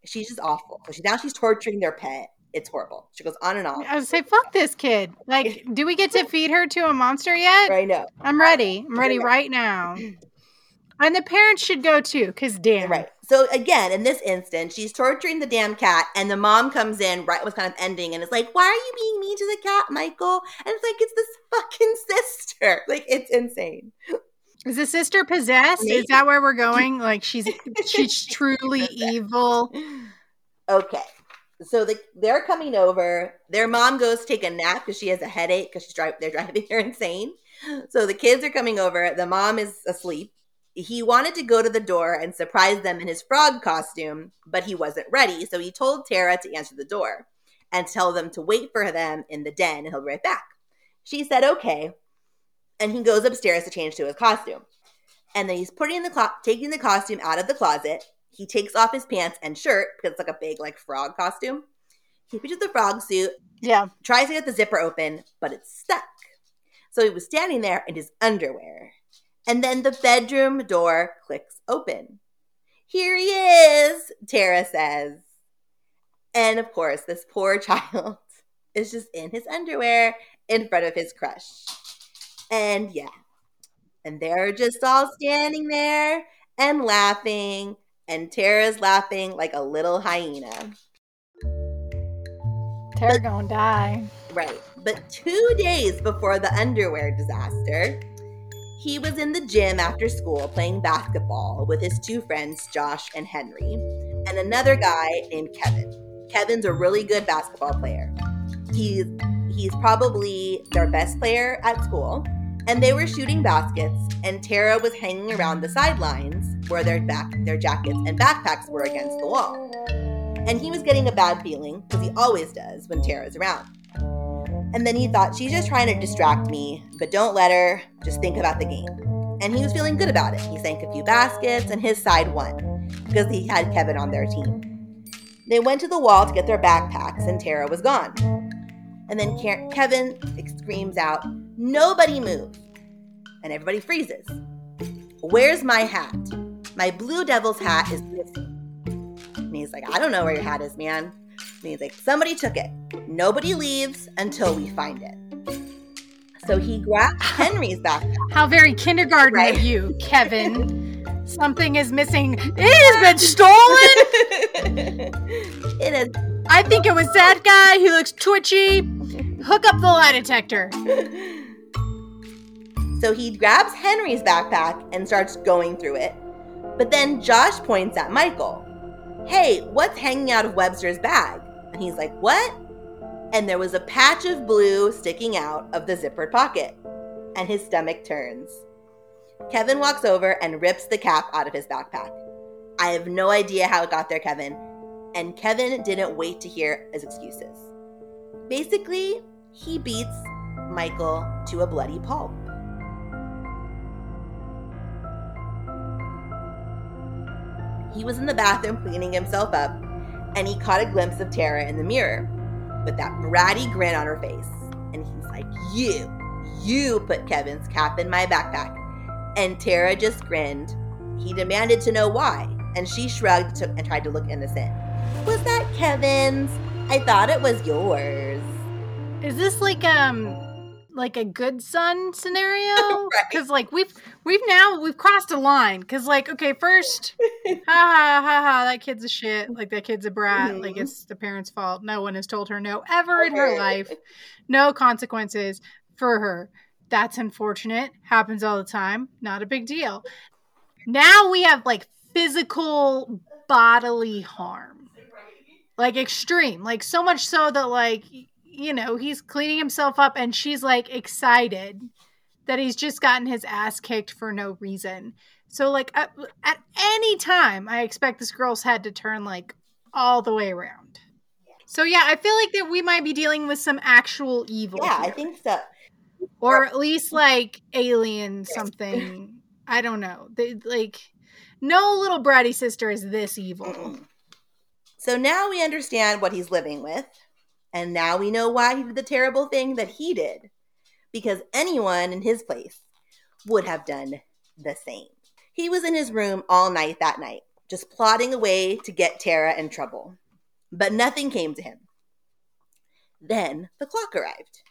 She's just awful. So she, now she's torturing their pet it's horrible. She goes on and on. I would say, fuck this kid. Like, do we get to feed her to a monster yet? I know. I'm ready. I'm ready right now. And the parents should go too, because damn. Right. So again, in this instance, she's torturing the damn cat, and the mom comes in right was kind of ending, and it's like, "Why are you being mean to the cat, Michael?" And it's like, "It's this fucking sister." Like it's insane. Is the sister possessed? Maybe. Is that where we're going? Like she's she's truly evil. Okay so the, they're coming over. Their mom goes to take a nap because she has a headache because she's driving. They're driving her insane. So the kids are coming over. The mom is asleep. He wanted to go to the door and surprise them in his frog costume, but he wasn't ready. So he told Tara to answer the door and tell them to wait for them in the den and he'll be right back. She said, okay. And he goes upstairs to change to his costume. And then he's putting the clo- taking the costume out of the closet he takes off his pants and shirt because it's like a big like frog costume. He pictures the frog suit. Yeah. Tries to get the zipper open, but it's stuck. So he was standing there in his underwear. And then the bedroom door clicks open. Here he is, Tara says. And of course, this poor child is just in his underwear in front of his crush. And yeah. And they're just all standing there and laughing and Tara's laughing like a little hyena. Tara gonna die. Right. But two days before the underwear disaster, he was in the gym after school playing basketball with his two friends, Josh and Henry, and another guy named Kevin. Kevin's a really good basketball player. He's he's probably their best player at school and they were shooting baskets, and Tara was hanging around the sidelines where their back their jackets and backpacks were against the wall. And he was getting a bad feeling, because he always does when Tara's around. And then he thought, she's just trying to distract me, but don't let her, just think about the game. And he was feeling good about it. He sank a few baskets, and his side won, because he had Kevin on their team. They went to the wall to get their backpacks, and Tara was gone. And then Kevin screams out, Nobody move. And everybody freezes. Where's my hat? My Blue Devil's hat is missing. And he's like, I don't know where your hat is, man. He's like, somebody took it. Nobody leaves until we find it. So he grabs Henry's backpack. How very kindergarten right? of you, Kevin. Something is missing. It has been stolen. it is. I think it was that guy who looks twitchy. Hook up the lie detector. So he grabs Henry's backpack and starts going through it. But then Josh points at Michael. Hey, what's hanging out of Webster's bag? And he's like, What? And there was a patch of blue sticking out of the zippered pocket. and his stomach turns. Kevin walks over and rips the cap out of his backpack. I have no idea how it got there, Kevin. And Kevin didn't wait to hear his excuses. Basically, he beats Michael to a bloody pulp. He was in the bathroom cleaning himself up, and he caught a glimpse of Tara in the mirror with that bratty grin on her face. And he's like, You, you put Kevin's cap in my backpack. And Tara just grinned. He demanded to know why, and she shrugged and tried to look innocent. Was that Kevin's? I thought it was yours. Is this like um like a good son scenario? Because like we've we've now we've crossed a line. Because like okay, first, ha ha ha ha, that kid's a shit. Like that kid's a brat. Mhm. Like it's the parents' fault. No one has told her no ever in her life. No consequences for her. That's unfortunate. Happens all the time. Not a big deal. Now we have like physical bodily harm. Like extreme. Like so much so that like you know, he's cleaning himself up and she's like excited that he's just gotten his ass kicked for no reason. So like at, at any time I expect this girl's head to turn like all the way around. So yeah, I feel like that we might be dealing with some actual evil. Yeah, I think so. or at least like alien something. I don't know. They, like no little bratty sister is this evil. So now we understand what he's living with, and now we know why he did the terrible thing that he did. Because anyone in his place would have done the same. He was in his room all night that night, just plotting a way to get Tara in trouble. But nothing came to him. Then the clock arrived.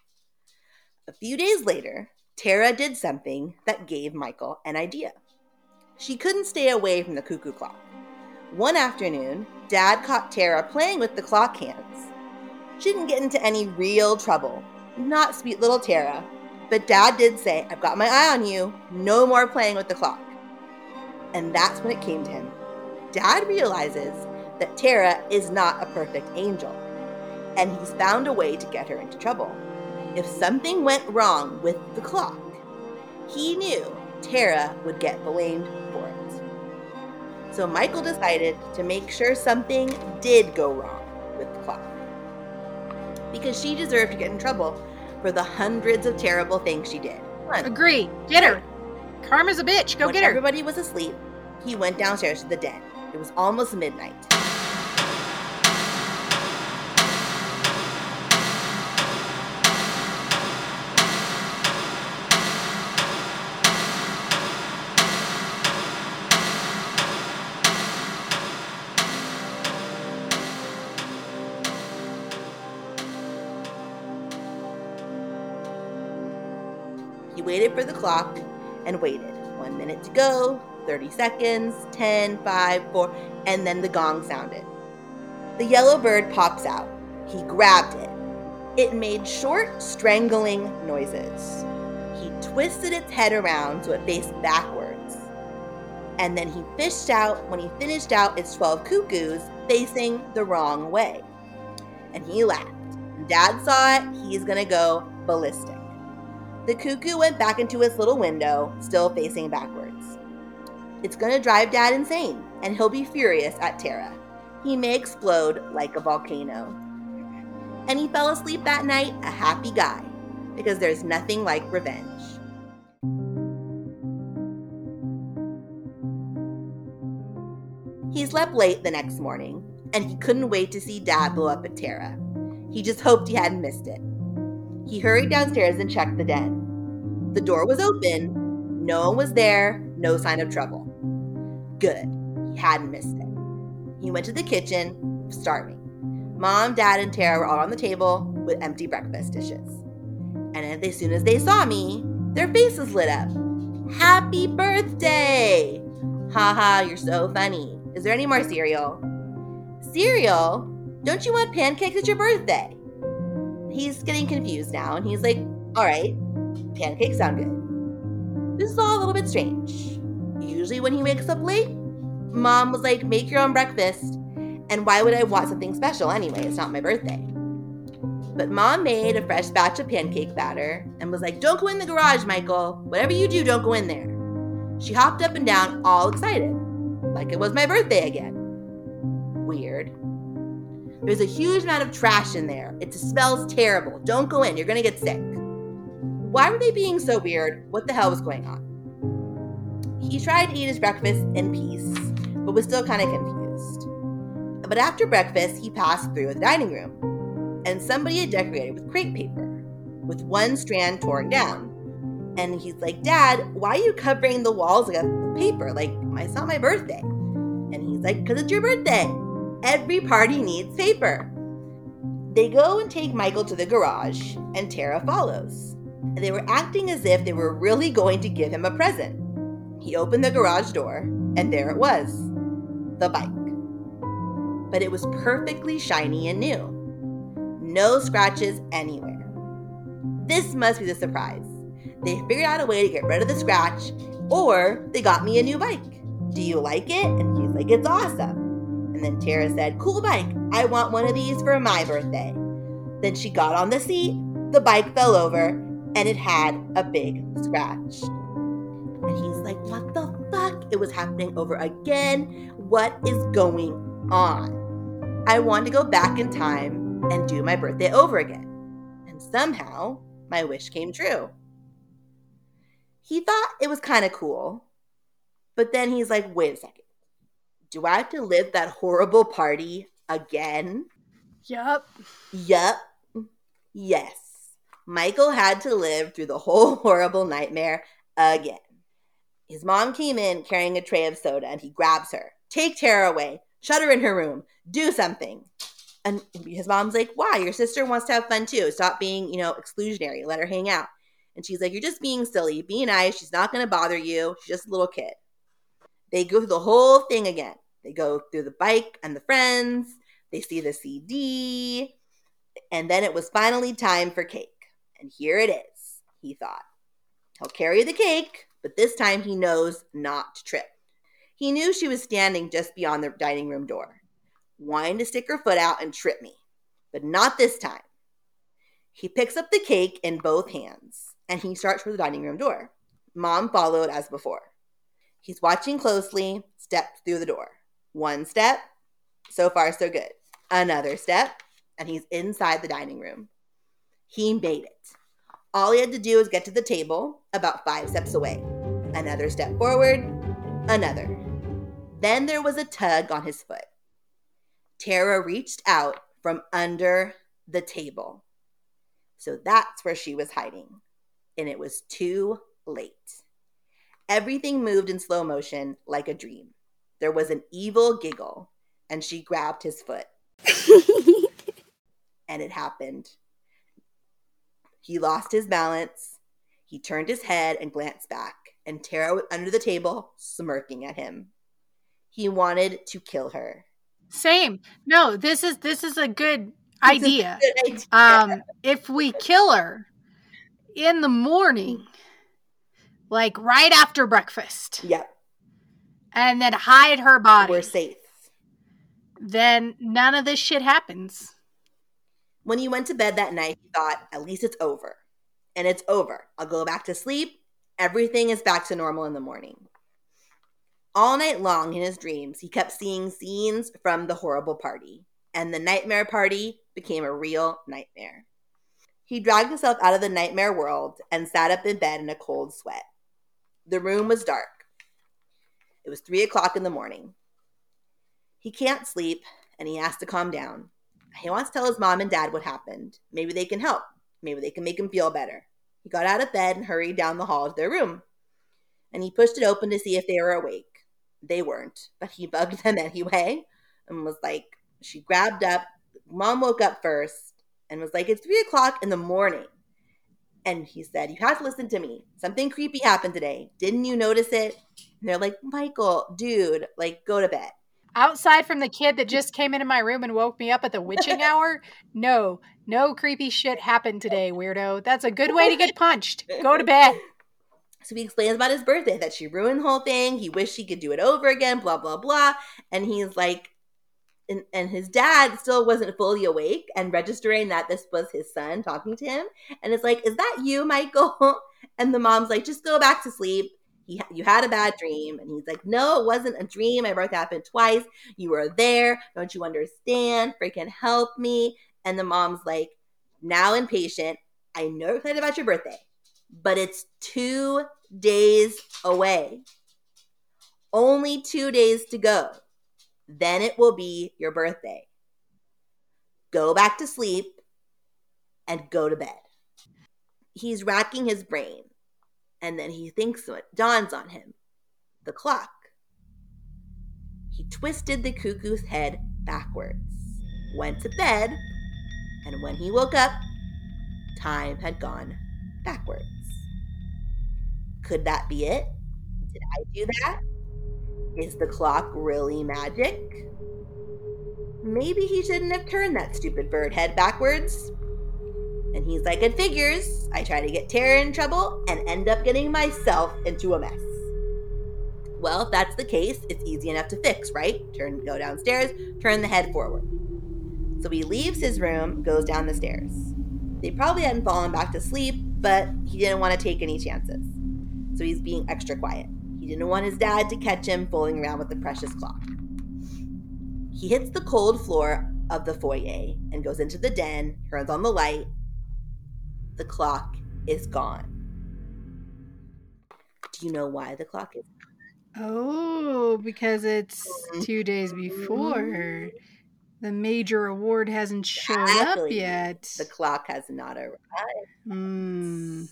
A few days later, Tara did something that gave Michael an idea. She couldn't stay away from the cuckoo clock. One afternoon, Dad caught Tara playing with the clock hands. She didn't get into any real trouble. Not sweet little Tara. But Dad did say, I've got my eye on you. No more playing with the clock. And that's when it came to him. Dad realizes that Tara is not a perfect angel. And he's found a way to get her into trouble. If something went wrong with the clock, he knew Tara would get blamed for it. So Michael decided to make sure something did go wrong. Because she deserved to get in trouble for the hundreds of terrible things she did. Agree. Get her. Karma's a bitch. Go when get her. everybody was asleep, he went downstairs to the den. It was almost midnight. For the clock and waited. One minute to go, 30 seconds, 10, 5, 4, and then the gong sounded. The yellow bird pops out. He grabbed it. It made short, strangling noises. He twisted its head around so it faced backwards. And then he fished out, when he finished out its 12 cuckoos, facing the wrong way. And he laughed. Dad saw it, he's gonna go ballistic. The cuckoo went back into its little window, still facing backwards. It's gonna drive Dad insane, and he'll be furious at Tara. He may explode like a volcano. And he fell asleep that night a happy guy, because there's nothing like revenge. He slept late the next morning, and he couldn't wait to see Dad blow up at Tara. He just hoped he hadn't missed it. He hurried downstairs and checked the den. The door was open. No one was there. No sign of trouble. Good. He hadn't missed it. He went to the kitchen, starving. Mom, Dad, and Tara were all on the table with empty breakfast dishes. And as soon as they saw me, their faces lit up. Happy birthday! Haha, you're so funny. Is there any more cereal? Cereal? Don't you want pancakes at your birthday? He's getting confused now, and he's like, all right, pancakes sound good. This is all a little bit strange. Usually, when he wakes up late, mom was like, make your own breakfast. And why would I want something special anyway? It's not my birthday. But mom made a fresh batch of pancake batter and was like, Don't go in the garage, Michael. Whatever you do, don't go in there. She hopped up and down, all excited, like it was my birthday again. Weird. There's a huge amount of trash in there. It smells terrible. Don't go in, you're gonna get sick. Why were they being so weird? What the hell was going on? He tried to eat his breakfast in peace, but was still kind of confused. But after breakfast, he passed through the dining room, and somebody had decorated with crepe paper, with one strand torn down. And he's like, Dad, why are you covering the walls with paper? Like, it's not my birthday. And he's like, Because it's your birthday. Every party needs paper. They go and take Michael to the garage, and Tara follows. They were acting as if they were really going to give him a present. He opened the garage door, and there it was the bike. But it was perfectly shiny and new. No scratches anywhere. This must be the surprise. They figured out a way to get rid of the scratch, or they got me a new bike. Do you like it? And he's like, It's awesome. And then Tara said, Cool bike. I want one of these for my birthday. Then she got on the seat, the bike fell over, and it had a big scratch. And he's like, What the fuck? It was happening over again. What is going on? I want to go back in time and do my birthday over again. And somehow, my wish came true. He thought it was kind of cool. But then he's like, Wait a second. Do I have to live that horrible party again? Yup. Yup. Yes. Michael had to live through the whole horrible nightmare again. His mom came in carrying a tray of soda and he grabs her. Take Tara away. Shut her in her room. Do something. And his mom's like, Why? Your sister wants to have fun too. Stop being, you know, exclusionary. Let her hang out. And she's like, You're just being silly. Be nice. She's not going to bother you. She's just a little kid. They go through the whole thing again. They go through the bike and the friends. They see the CD. And then it was finally time for cake. And here it is, he thought. He'll carry the cake, but this time he knows not to trip. He knew she was standing just beyond the dining room door, wanting to stick her foot out and trip me, but not this time. He picks up the cake in both hands and he starts for the dining room door. Mom followed as before. He's watching closely, steps through the door. One step, so far so good. Another step, and he's inside the dining room. He made it. All he had to do was get to the table, about five steps away. Another step forward, another. Then there was a tug on his foot. Tara reached out from under the table. So that's where she was hiding. And it was too late. Everything moved in slow motion like a dream. There was an evil giggle, and she grabbed his foot. and it happened. He lost his balance. He turned his head and glanced back, and Tara was under the table, smirking at him. He wanted to kill her. Same. No, this is this is a good idea. Good idea. Um, if we kill her in the morning, like right after breakfast, yep, and then hide her body, we're safe. then none of this shit happens. When he went to bed that night, he thought, at least it's over. And it's over. I'll go back to sleep. Everything is back to normal in the morning. All night long in his dreams, he kept seeing scenes from the horrible party, and the nightmare party became a real nightmare. He dragged himself out of the nightmare world and sat up in bed in a cold sweat. The room was dark. It was three o'clock in the morning. He can't sleep, and he has to calm down. He wants to tell his mom and dad what happened. Maybe they can help. Maybe they can make him feel better. He got out of bed and hurried down the hall to their room. And he pushed it open to see if they were awake. They weren't, but he bugged them anyway and was like, she grabbed up. Mom woke up first and was like, it's three o'clock in the morning. And he said, You have to listen to me. Something creepy happened today. Didn't you notice it? And they're like, Michael, dude, like, go to bed. Outside from the kid that just came into my room and woke me up at the witching hour, no, no creepy shit happened today, weirdo. That's a good way to get punched. Go to bed. So he explains about his birthday that she ruined the whole thing. He wished he could do it over again, blah, blah, blah. And he's like, and, and his dad still wasn't fully awake and registering that this was his son talking to him. And it's like, is that you, Michael? And the mom's like, just go back to sleep. He, you had a bad dream. And he's like, no, it wasn't a dream. My birthday happened twice. You were there. Don't you understand? Freaking help me. And the mom's like, now impatient. I know you're excited about your birthday, but it's two days away. Only two days to go. Then it will be your birthday. Go back to sleep and go to bed. He's racking his brain, and then he thinks what dawns on him the clock. He twisted the cuckoo's head backwards, went to bed, and when he woke up, time had gone backwards. Could that be it? Did I do that? Is the clock really magic? Maybe he shouldn't have turned that stupid bird head backwards. And he's like, it figures. I try to get Tara in trouble and end up getting myself into a mess. Well, if that's the case, it's easy enough to fix, right? Turn, go downstairs, turn the head forward. So he leaves his room, goes down the stairs. They probably hadn't fallen back to sleep, but he didn't want to take any chances. So he's being extra quiet. He didn't want his dad to catch him fooling around with the precious clock. He hits the cold floor of the foyer and goes into the den, turns on the light. The clock is gone. Do you know why the clock is gone? Oh, because it's two days before. The major award hasn't showed up yet. The clock has not arrived. Hmm.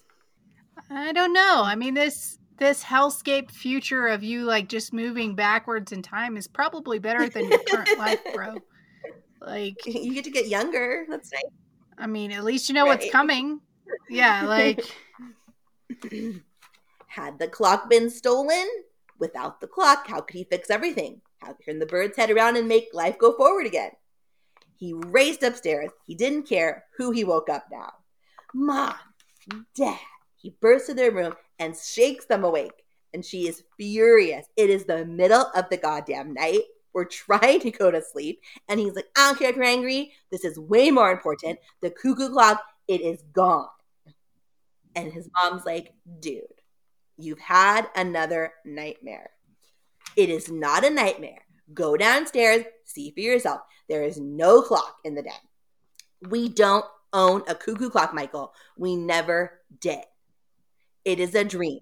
I don't know. I mean, this this hellscape future of you like just moving backwards in time is probably better than your current life, bro. Like, You get to get younger. That's nice. I mean, at least you know what's coming. Yeah, like Had the clock been stolen? Without the clock, how could he fix everything? How could turn the bird's head around and make life go forward again? He raced upstairs. He didn't care who he woke up now. Mom, Dad. He burst into their room and shakes them awake. And she is furious. It is the middle of the goddamn night. We're trying to go to sleep. And he's like, I don't care if you're angry. This is way more important. The cuckoo clock, it is gone. And his mom's like, dude, you've had another nightmare. It is not a nightmare. Go downstairs, see for yourself. There is no clock in the den. We don't own a cuckoo clock, Michael. We never did. It is a dream.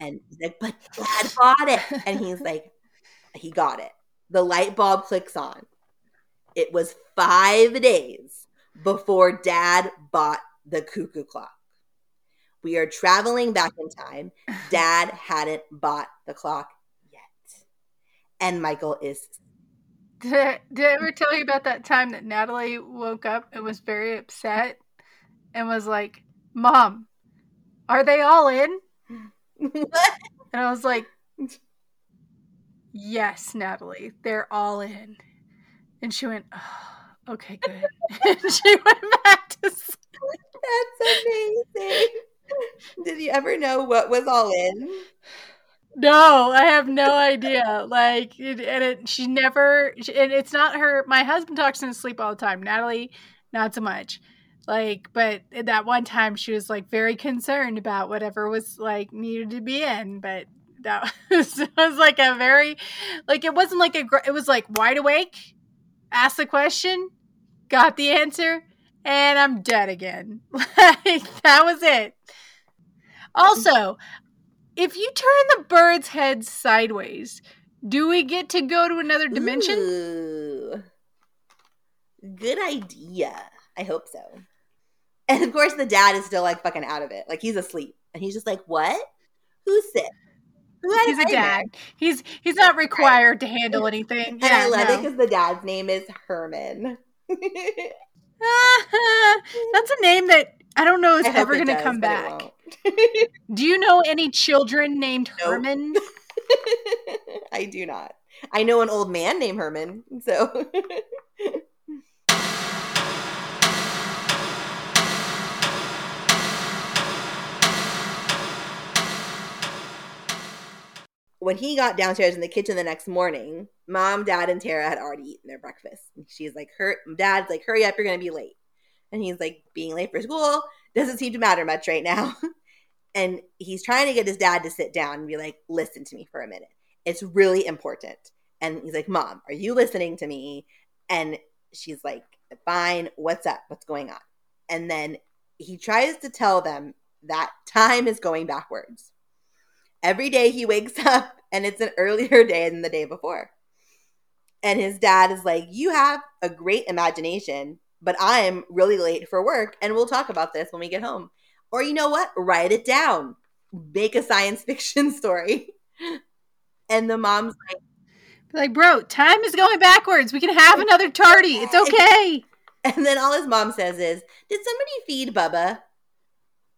And he's like, but dad bought it. And he's like, he got it. The light bulb clicks on. It was five days before dad bought the cuckoo clock. We are traveling back in time. Dad hadn't bought the clock yet. And Michael is Did I, did I ever tell you about that time that Natalie woke up and was very upset and was like, Mom, are they all in? what? And I was like, Yes, Natalie, they're all in. And she went, oh, Okay, good. and she went back to sleep. That's amazing. Did you ever know what was all in? No, I have no idea. Like, it, and it, she never, and it's not her. My husband talks in his sleep all the time. Natalie, not so much. Like, but that one time she was like very concerned about whatever was like needed to be in. But that was, was like a very, like, it wasn't like a, it was like wide awake, asked the question, got the answer, and I'm dead again. Like, that was it. Also, if you turn the bird's head sideways, do we get to go to another dimension? Ooh. Good idea. I hope so. And of course, the dad is still like fucking out of it. Like he's asleep, and he's just like, "What? Who's sick? Who had He's a nightmare?" dad. He's he's not required to handle anything. And I love it because the dad's name is Herman. That's a name that I don't know is I ever going to come back. Do you know any children named Nope. Herman? I do not. I know an old man named Herman, so when he got downstairs in the kitchen the next morning, mom, dad, and Tara had already eaten their breakfast. She's like, "Her dad's like, hurry up, you're gonna be late." And he's like, being late for school doesn't seem to matter much right now. and he's trying to get his dad to sit down and be like, listen to me for a minute. It's really important. And he's like, Mom, are you listening to me? And she's like, Fine, what's up? What's going on? And then he tries to tell them that time is going backwards. Every day he wakes up and it's an earlier day than the day before. And his dad is like, You have a great imagination, but I'm really late for work. And we'll talk about this when we get home. Or you know what? Write it down, make a science fiction story. And the mom's like, like, bro, time is going backwards. We can have another tardy. It's okay. And then all his mom says is, Did somebody feed Bubba?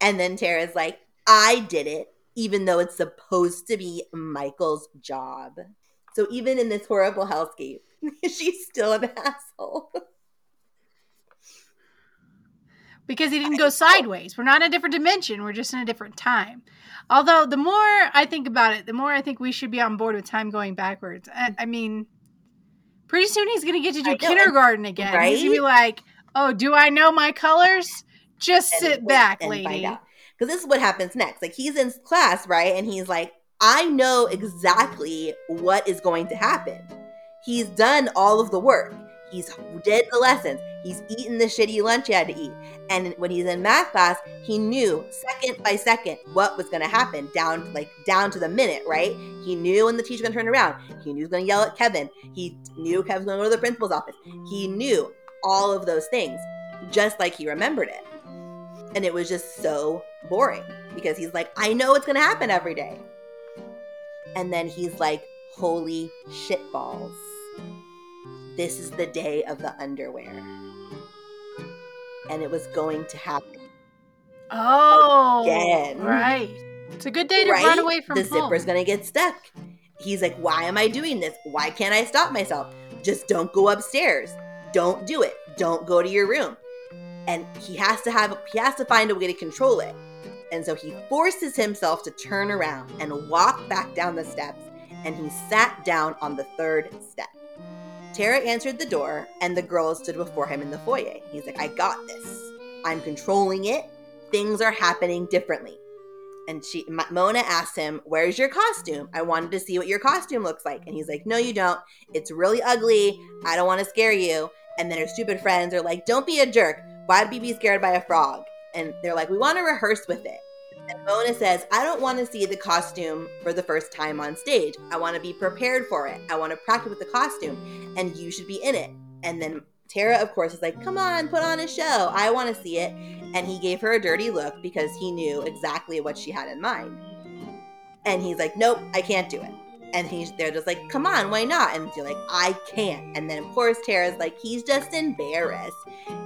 And then Tara's like, I did it, even though it's supposed to be Michael's job. So even in this horrible hellscape, she's still an asshole. because he didn't go sideways. We're not in a different dimension. We're just in a different time. Although the more I think about it, the more I think we should be on board with time going backwards. I, I mean, pretty soon he's going to get to do kindergarten again. Right? He's going to be like, "Oh, do I know my colors? Just and sit back, lady." Because this is what happens next. Like he's in class, right, and he's like, "I know exactly what is going to happen." He's done all of the work. He's did the lessons. He's eaten the shitty lunch he had to eat. And when he's in math class, he knew second by second what was going to happen down like down to the minute, right? He knew when the teacher going to turn around. He knew he was going to yell at Kevin. He knew Kevin was going to go to the principal's office. He knew all of those things just like he remembered it. And it was just so boring because he's like, I know it's going to happen every day. And then he's like, holy shitballs this is the day of the underwear. And it was going to happen. Oh, again. right. It's a good day to right? run away from the home. zipper's going to get stuck. He's like, "Why am I doing this? Why can't I stop myself? Just don't go upstairs. Don't do it. Don't go to your room." And he has to have he has to find a way to control it. And so he forces himself to turn around and walk back down the steps and he sat down on the third step. Tara answered the door, and the girls stood before him in the foyer. He's like, I got this. I'm controlling it. Things are happening differently. And she, Mona asked him, Where's your costume? I wanted to see what your costume looks like. And he's like, No, you don't. It's really ugly. I don't want to scare you. And then her stupid friends are like, Don't be a jerk. Why'd we be scared by a frog? And they're like, We want to rehearse with it. And Mona says, I don't want to see the costume for the first time on stage. I want to be prepared for it. I want to practice with the costume, and you should be in it. And then Tara, of course, is like, Come on, put on a show. I want to see it. And he gave her a dirty look because he knew exactly what she had in mind. And he's like, Nope, I can't do it. And he's they're just like, come on, why not? And you're like, I can't. And then of course Tara's like, he's just embarrassed.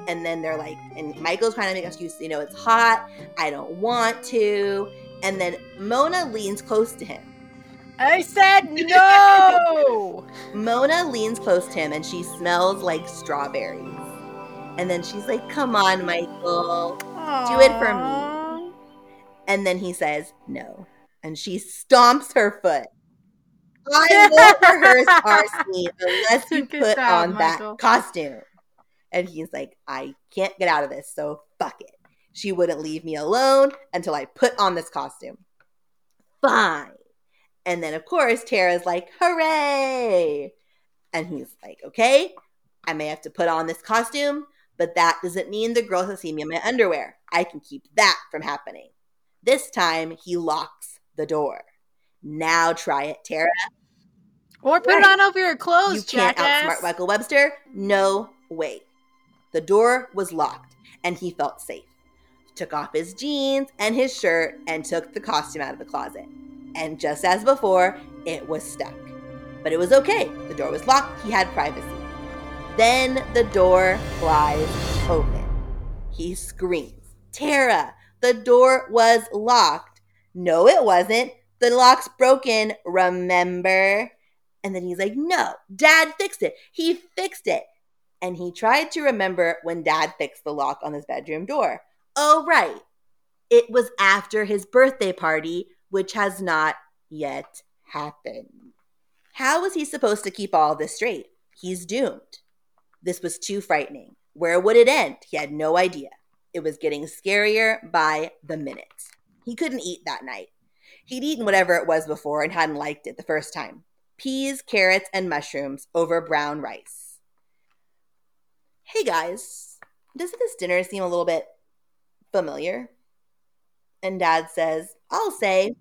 And then they're like, and Michael's trying to make excuse, you know, it's hot. I don't want to. And then Mona leans close to him. I said no. Mona leans close to him and she smells like strawberries. And then she's like, come on, Michael, Aww. do it for me. And then he says, no. And she stomps her foot. I won't rehearse our scene unless you put job, on Michael. that costume. And he's like, I can't get out of this, so fuck it. She wouldn't leave me alone until I put on this costume. Fine. And then, of course, Tara's like, hooray. And he's like, okay, I may have to put on this costume, but that doesn't mean the girls will see me in my underwear. I can keep that from happening. This time, he locks the door. Now try it, Tara. Or put right. it on over your clothes, You can't outsmart Michael Webster. No way. The door was locked, and he felt safe. Took off his jeans and his shirt and took the costume out of the closet. And just as before, it was stuck. But it was okay. The door was locked. He had privacy. Then the door flies open. He screams, Tara, the door was locked. No, it wasn't. The lock's broken, remember? And then he's like, No, dad fixed it. He fixed it. And he tried to remember when dad fixed the lock on his bedroom door. Oh, right. It was after his birthday party, which has not yet happened. How was he supposed to keep all this straight? He's doomed. This was too frightening. Where would it end? He had no idea. It was getting scarier by the minute. He couldn't eat that night. He'd eaten whatever it was before and hadn't liked it the first time peas, carrots, and mushrooms over brown rice. Hey guys, doesn't this dinner seem a little bit familiar? And dad says, I'll say,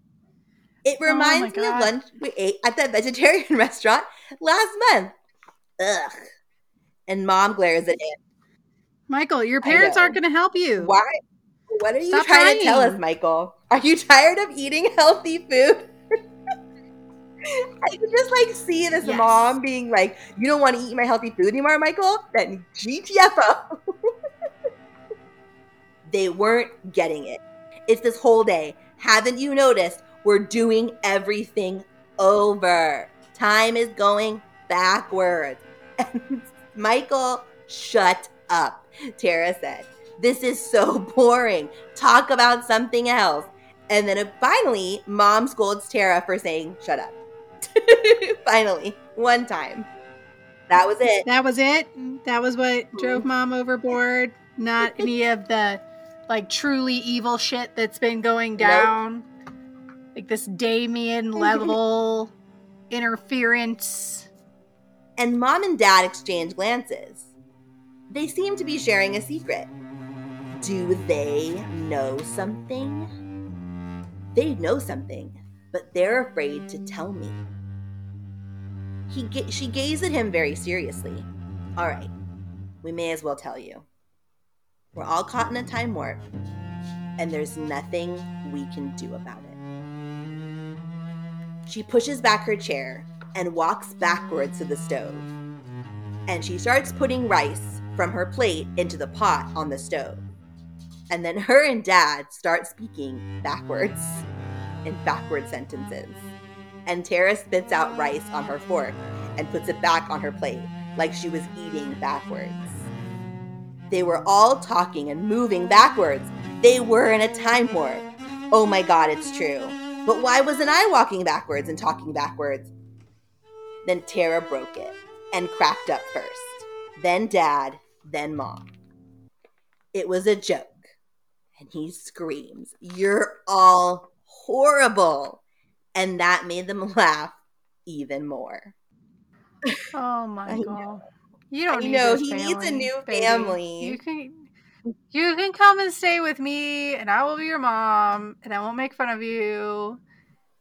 it Oh reminds my me of lunch we ate at that vegetarian restaurant last month. Ugh. And mom glares at him. Michael, your parents aren't going to help you. Why? What are you Stop trying to tell us, Michael? Are you tired of eating healthy food? I can just like see this Yes. mom being like, "You don't want to eat my healthy food anymore, Michael." Then GTFO. they weren't getting it. It's this whole day. Haven't you noticed? We're doing everything over. Time is going backwards. And Michael, shut up. Tara said, This is so boring. Talk about something else. And then finally, mom scolds Tara for saying, Shut up. finally, one time. That was it. That was it. That was what mm-hmm. drove mom overboard. Not any of the like truly evil shit that's been going down. Like this Damien level interference. And mom and dad exchange glances. They seem to be sharing a secret. Do they know something? They know something, but they're afraid to tell me. He ga- she gazed at him very seriously. All right, we may as well tell you. We're all caught in a time warp, and there's nothing we can do about it. She pushes back her chair and walks backwards to the stove. And she starts putting rice from her plate into the pot on the stove. And then her and dad start speaking backwards in backward sentences. And Tara spits out rice on her fork and puts it back on her plate like she was eating backwards. They were all talking and moving backwards. They were in a time warp. Oh my god, it's true. But why wasn't I walking backwards and talking backwards? Then Tara broke it and cracked up first. Then dad, then mom. It was a joke. And he screams, You're all horrible. And that made them laugh even more. Oh my god. You don't I need know, he needs a new baby. family. You can you can come and stay with me and I will be your mom and I won't make fun of you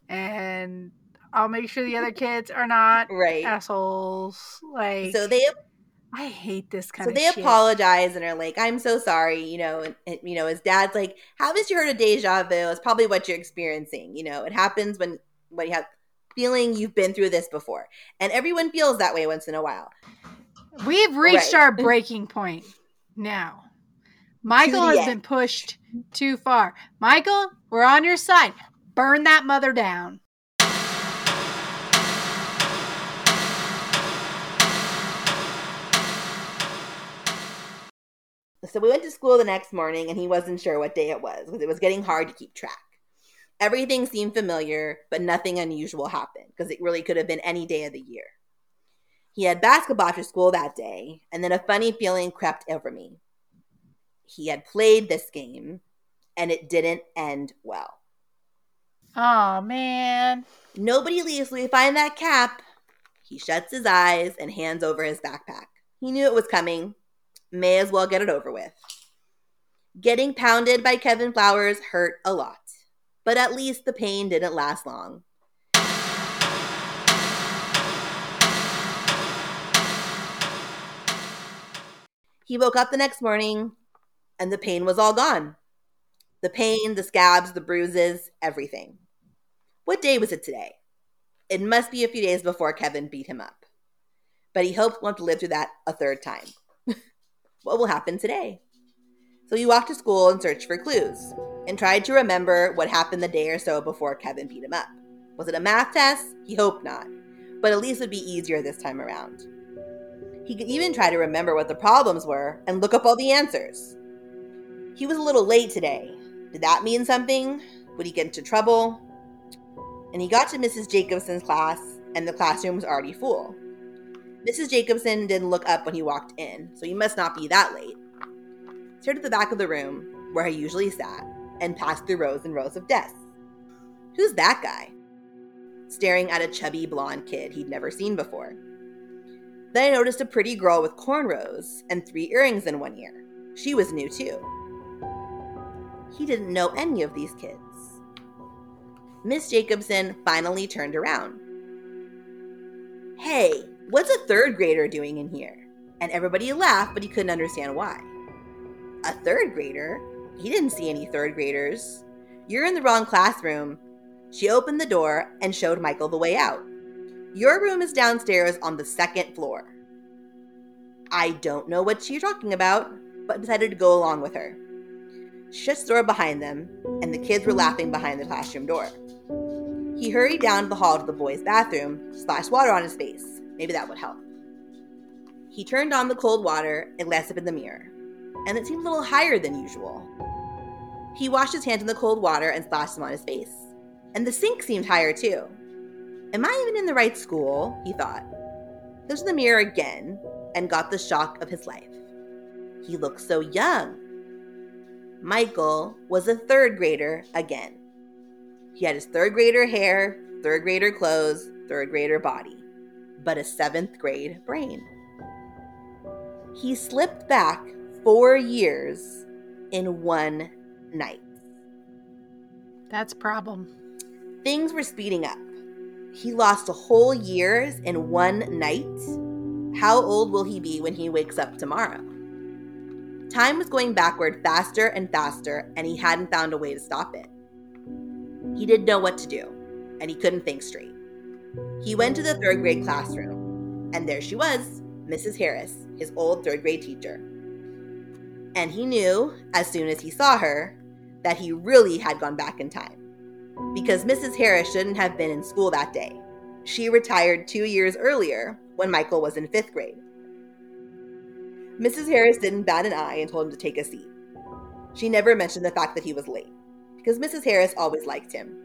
and I'll make sure the other kids are not Right. assholes. Like So they I hate this kind so of they shit. apologize and are like, "I'm so sorry," you know. And, and, you know, his dad's like, "Haven't you heard of deja vu? It's probably what you're experiencing. You know, it happens when when you have feeling you've been through this before, and everyone feels that way once in a while." We've reached Right. our breaking point now. Michael has end. been pushed too far. Michael, we're on your side. Burn that mother down. So we went to school the next morning, and he wasn't sure what day it was because it was getting hard to keep track. Everything seemed familiar, but nothing unusual happened because it really could have been any day of the year. He had basketball after school that day, and then a funny feeling crept over me. He had played this game, and it didn't end well. Oh man. Nobody leaves till we find that cap. He shuts his eyes and hands over his backpack. He knew it was coming. May as well get it over with. Getting pounded by Kevin Flowers hurt a lot, but at least the pain didn't last long. He woke up the next morning and the pain was all gone. The pain, the scabs, the bruises, everything. What day was it today? It must be a few days before Kevin beat him up. But he hoped won't live through that a third time. What will happen today? So he walked to school and searched for clues and tried to remember what happened the day or so before Kevin beat him up. Was it a math test? He hoped not, but at least it would be easier this time around. He could even try to remember what the problems were and look up all the answers. He was a little late today. Did that mean something? Would he get into trouble? and he got to Mrs. Jacobson's class, and the classroom was already full. Mrs. Jacobson didn't look up when he walked in, so he must not be that late. He turned to the back of the room, where he usually sat, and passed through rows and rows of desks. Who's that guy? Staring at a chubby blonde kid he'd never seen before. Then I noticed a pretty girl with cornrows and three earrings in one ear. She was new too. He didn't know any of these kids. Miss Jacobson finally turned around. Hey, what's a third grader doing in here? And everybody laughed, but he couldn't understand why. A third grader? He didn't see any third graders. You're in the wrong classroom. She opened the door and showed Michael the way out. Your room is downstairs on the second floor. I don't know what you're talking about, but decided to go along with her. She shut the door behind them, and the kids were laughing behind the classroom door. He hurried down the hall to the boys' bathroom, splashed water on his face. Maybe that would help. He turned on the cold water and glanced up in the mirror, and it seemed a little higher than usual. He washed his hands in the cold water and splashed them on his face. And the sink seemed higher too. Am I even in the right school? He thought. He looked in the mirror again and got the shock of his life. He looked so young. Michael was a third grader again. He had his third grader hair, third grader clothes, third grader body, but a seventh grade brain. He slipped back four years in one night. That's a problem. Things were speeding up. He lost a whole years in one night. How old will he be when he wakes up tomorrow? Time was going backward faster and faster, and he hadn't found a way to stop it. He didn't know what to do, and he couldn't think straight. He went to the third grade classroom, and there she was, Mrs. Harris, his old third grade teacher. And he knew, as soon as he saw her, that he really had gone back in time. Because Mrs. Harris shouldn't have been in school that day. She retired two years earlier when Michael was in fifth grade. Mrs. Harris didn't bat an eye and told him to take a seat. She never mentioned the fact that he was late, because Mrs. Harris always liked him.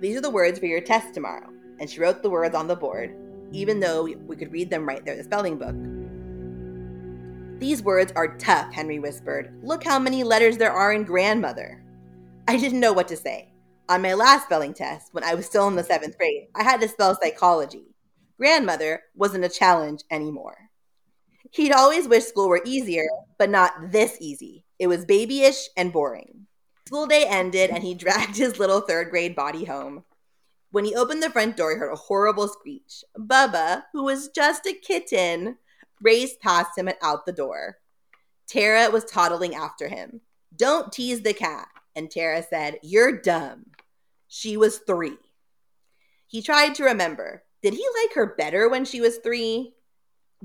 These are the words for your test tomorrow, and she wrote the words on the board, even though we could read them right there in the spelling book. These words are tough, Henry whispered. Look how many letters there are in grandmother. I didn't know what to say. On my last spelling test, when I was still in the seventh grade, I had to spell psychology. Grandmother wasn't a challenge anymore. He'd always wished school were easier, but not this easy. It was babyish and boring. School day ended, and he dragged his little third grade body home. When he opened the front door, he heard a horrible screech. Bubba, who was just a kitten, raced past him and out the door. Tara was toddling after him. Don't tease the cat. And Tara said, You're dumb. She was three. He tried to remember. Did he like her better when she was three?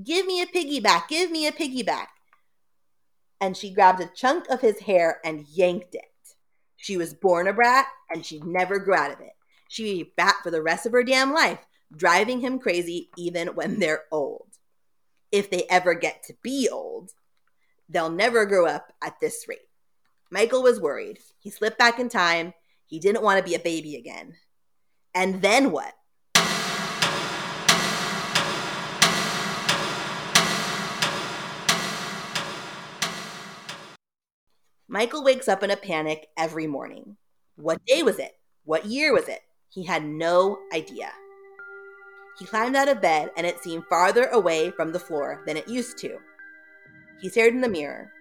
Give me a piggyback. Give me a piggyback. And she grabbed a chunk of his hair and yanked it. She was born a brat and she'd never grow out of it. She'd be fat for the rest of her damn life, driving him crazy even when they're old if they ever get to be old, they'll never grow up at this rate. Michael was worried. He slipped back in time. He didn't want to be a baby again. And then what? Michael wakes up in a panic every morning. What day was it? What year was it? He had no idea. He climbed out of bed, and it seemed farther away from the floor than it used to. He stared in the mirror.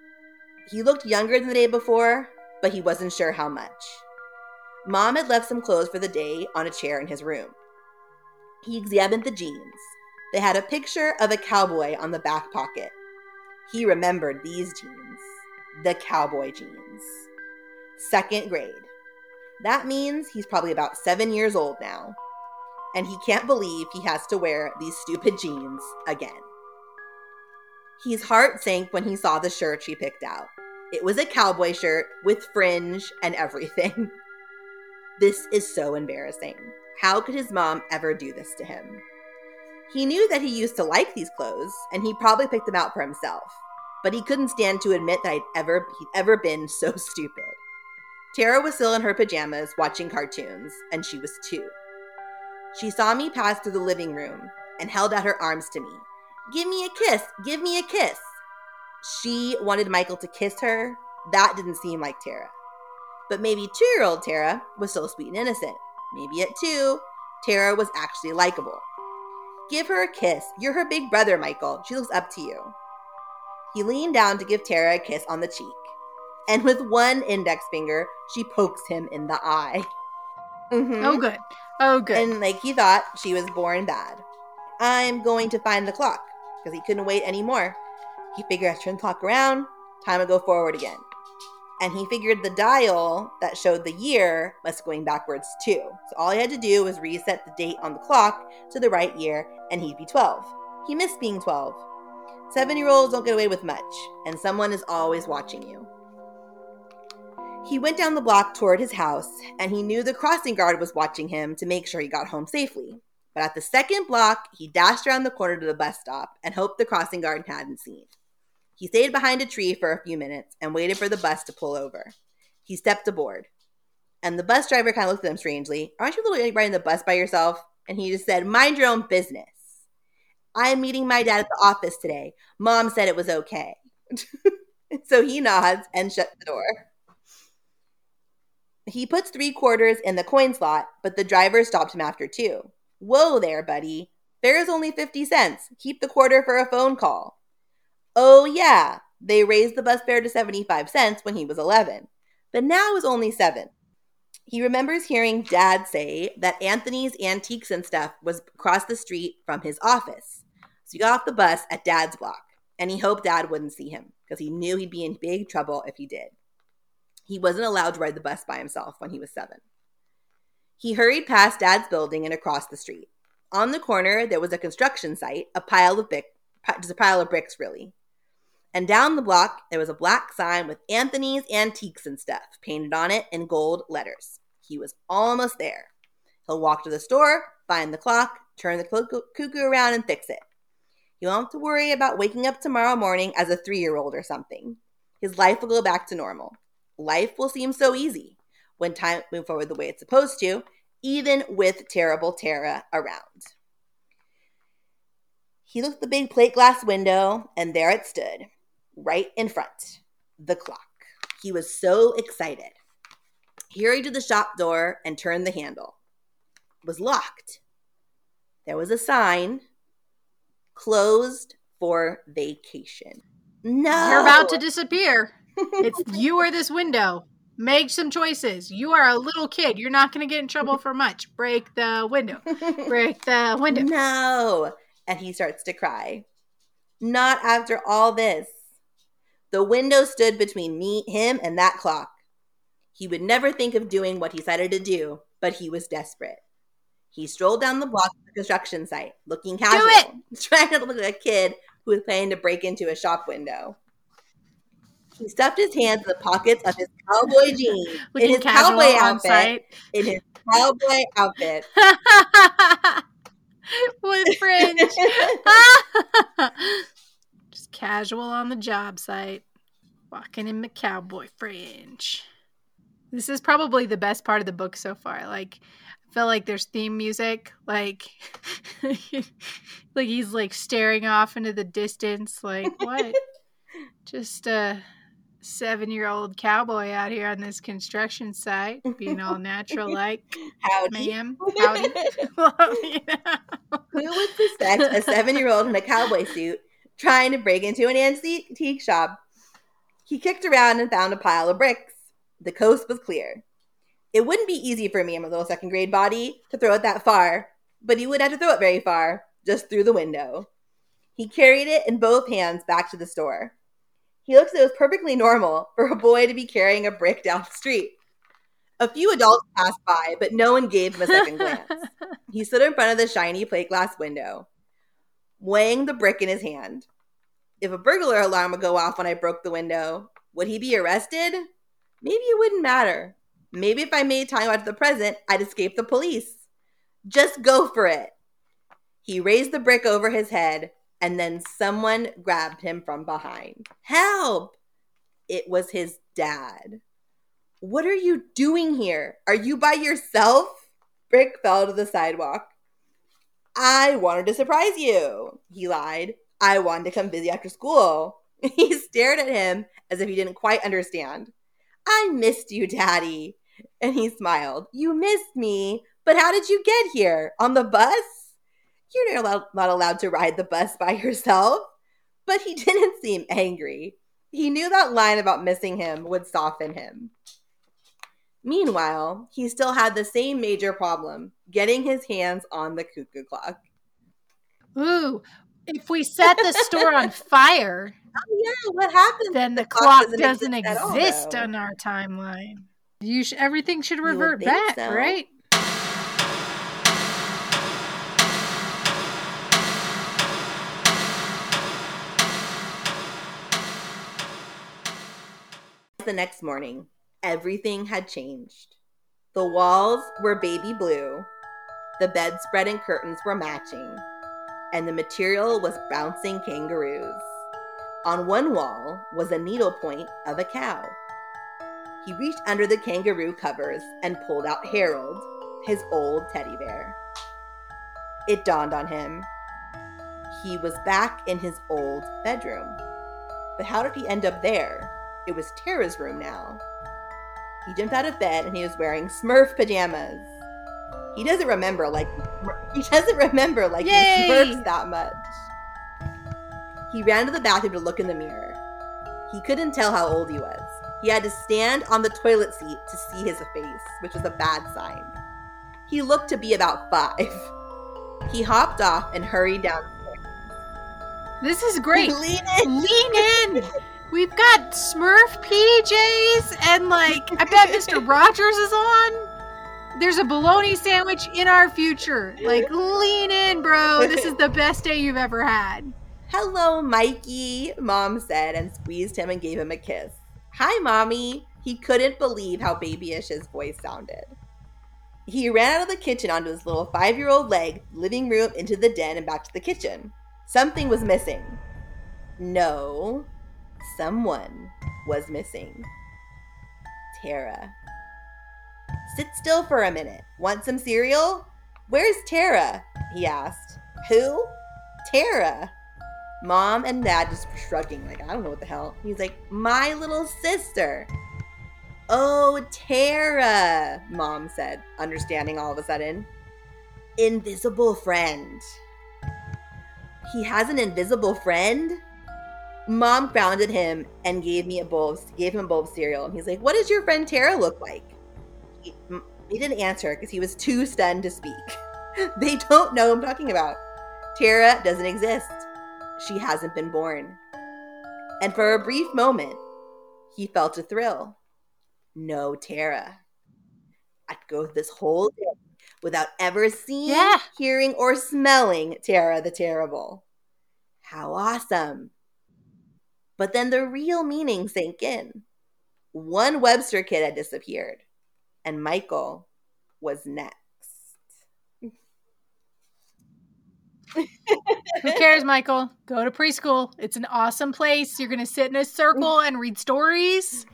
He looked younger than the day before, but he wasn't sure how much. Mom had left some clothes for the day on a chair in his room. He examined the jeans. They had a picture of a cowboy on the back pocket. He remembered these jeans the cowboy jeans. Second grade. That means he's probably about seven years old now and he can't believe he has to wear these stupid jeans again. His heart sank when he saw the shirt she picked out. It was a cowboy shirt with fringe and everything. This is so embarrassing. How could his mom ever do this to him? He knew that he used to like these clothes, and he probably picked them out for himself, but he couldn't stand to admit that I'd ever, he'd ever been so stupid. Tara was still in her pajamas watching cartoons, and she was two. She saw me pass through the living room and held out her arms to me. Give me a kiss! Give me a kiss! She wanted Michael to kiss her. That didn't seem like Tara. But maybe two year old Tara was so sweet and innocent. Maybe at two, Tara was actually likable. Give her a kiss. You're her big brother, Michael. She looks up to you. He leaned down to give Tara a kiss on the cheek. And with one index finger, she pokes him in the eye. Mhm. Oh, good. Oh, good. And like he thought she was born bad. I'm going to find the clock because he couldn't wait anymore. He figured turn the clock around, time to go forward again. And he figured the dial that showed the year was going backwards too. So all he had to do was reset the date on the clock to the right year and he'd be 12. He missed being 12. Seven year olds don't get away with much, and someone is always watching you. He went down the block toward his house, and he knew the crossing guard was watching him to make sure he got home safely. But at the second block, he dashed around the corner to the bus stop and hoped the crossing guard hadn't seen. He stayed behind a tree for a few minutes and waited for the bus to pull over. He stepped aboard. And the bus driver kind of looked at him strangely. Aren't you literally riding the bus by yourself? And he just said, Mind your own business. I am meeting my dad at the office today. Mom said it was okay. so he nods and shuts the door. He puts three quarters in the coin slot, but the driver stopped him after two. Whoa there, buddy. Fare's only 50 cents. Keep the quarter for a phone call. Oh, yeah, they raised the bus fare to 75 cents when he was 11, but now it's only 7. He remembers hearing dad say that Anthony's Antiques and Stuff was across the street from his office. So he got off the bus at dad's block, and he hoped dad wouldn't see him because he knew he'd be in big trouble if he did. He wasn't allowed to ride the bus by himself when he was seven. He hurried past dad's building and across the street. On the corner, there was a construction site, a pile of brick, just a pile of bricks, really. And down the block, there was a black sign with Anthony's Antiques and Stuff painted on it in gold letters. He was almost there. He'll walk to the store, find the clock, turn the cuckoo around, and fix it. He won't have to worry about waking up tomorrow morning as a three year old or something. His life will go back to normal. Life will seem so easy when time moves forward the way it's supposed to, even with terrible Tara around. He looked at the big plate glass window, and there it stood, right in front the clock. He was so excited. He hurried to the shop door and turned the handle. It was locked. There was a sign closed for vacation. No. You're about to disappear. It's you or this window. Make some choices. You are a little kid. You're not going to get in trouble for much. Break the window. Break the window. No. And he starts to cry. Not after all this. The window stood between me, him, and that clock. He would never think of doing what he decided to do, but he was desperate. He strolled down the block to the construction site, looking casual, it! trying to look like a kid who was planning to break into a shop window. He stuffed his hands in the pockets of his cowboy jeans, in his cowboy outfit, in his cowboy outfit. With fringe. Just casual on the job site. Walking in my cowboy fringe. This is probably the best part of the book so far. Like, I feel like there's theme music. Like, like he's like staring off into the distance. Like, what? Just a seven year old cowboy out here on this construction site, being all natural like, Howdy. ma'am. Howdy. You know? Who would suspect a seven year old in a cowboy suit trying to break into an antique shop? He kicked around and found a pile of bricks. The coast was clear. It wouldn't be easy for me and my little second grade body to throw it that far, but he would have to throw it very far, just through the window. He carried it in both hands back to the store. He looks it was perfectly normal for a boy to be carrying a brick down the street. A few adults passed by, but no one gave him a second glance. He stood in front of the shiny plate glass window, weighing the brick in his hand. If a burglar alarm would go off when I broke the window, would he be arrested? Maybe it wouldn't matter. Maybe if I made time out to the present, I'd escape the police. Just go for it. He raised the brick over his head, and then someone grabbed him from behind. Help! It was his dad. What are you doing here? Are you by yourself? Brick fell to the sidewalk. I wanted to surprise you, he lied. I wanted to come visit after school. He stared at him as if he didn't quite understand. I missed you, Daddy. And he smiled. You missed me? But how did you get here? On the bus? You're not allowed to ride the bus by yourself. But he didn't seem angry. He knew that line about missing him would soften him. Meanwhile, he still had the same major problem getting his hands on the cuckoo clock. Ooh, if we set the store on fire, oh yeah, what happens? Then the, the clock, clock, doesn't, doesn't exist, exist on our timeline. You sh- everything should revert back, so. right? The next morning, everything had changed. The walls were baby blue, the bedspread and curtains were matching, and the material was bouncing kangaroos. On one wall was a needlepoint of a cow. He reached under the kangaroo covers and pulled out Harold, his old teddy bear. It dawned on him. He was back in his old bedroom. But how did he end up there? It was Tara's room now. He jumped out of bed and he was wearing Smurf pajamas. He doesn't remember like he doesn't remember like Smurfs that much. He ran to the bathroom to look in the mirror. He couldn't tell how old he was. He had to stand on the toilet seat to see his face, which was a bad sign. He looked to be about five. He hopped off and hurried downstairs. This is great. Lean in. Lean in. We've got Smurf PJs and like I bet Mr. Rogers is on. There's a bologna sandwich in our future. Like lean in, bro. This is the best day you've ever had. Hello, Mikey, mom said and squeezed him and gave him a kiss. Hi, mommy. He couldn't believe how babyish his voice sounded. He ran out of the kitchen onto his little five year old leg, living room into the den and back to the kitchen. Something was missing. No, Someone was missing. Tara. Sit still for a minute. Want some cereal? Where's Tara? He asked. Who? Tara. Mom and dad just shrugging, like, I don't know what the hell. He's like, My little sister. Oh, Tara, Mom said, understanding all of a sudden. Invisible friend. He has an invisible friend? Mom grounded him and gave me a bowl of, gave him a bowl of cereal. And he's like what does your friend tara look like? He, he didn't answer because he was too stunned to speak. They don't know i'm talking about. Tara doesn't exist. She hasn't been born. And for a brief moment he felt a thrill. No tara. I'd go this whole day without ever seeing yeah. hearing or smelling tara the terrible. How awesome but then the real meaning sank in. One Webster kid had disappeared, and Michael was next. Who cares, Michael? Go to preschool. It's an awesome place. You're going to sit in a circle and read stories.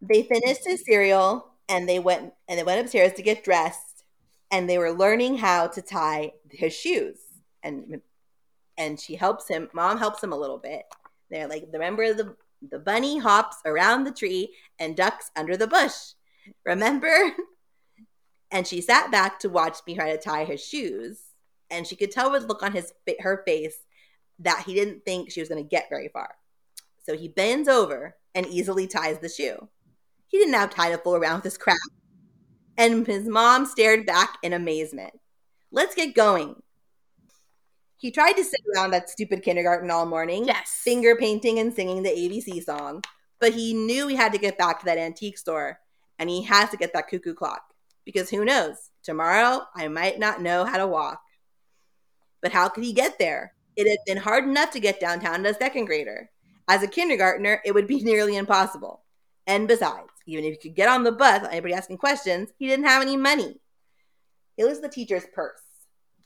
They finished his cereal and they went and they went upstairs to get dressed and they were learning how to tie his shoes. And and she helps him. Mom helps him a little bit. They're like, remember the the bunny hops around the tree and ducks under the bush. Remember? And she sat back to watch me try to tie his shoes, and she could tell with the look on his her face that he didn't think she was going to get very far. So he bends over and easily ties the shoe. He didn't have time to fool around with this crap. And his mom stared back in amazement. Let's get going, he tried to sit around that stupid kindergarten all morning, yes, finger painting and singing the ABC song. But he knew he had to get back to that antique store, and he has to get that cuckoo clock because who knows? Tomorrow I might not know how to walk. But how could he get there? It had been hard enough to get downtown as a second grader. As a kindergartner, it would be nearly impossible. And besides, even if he could get on the bus without anybody asking questions, he didn't have any money. It was the teacher's purse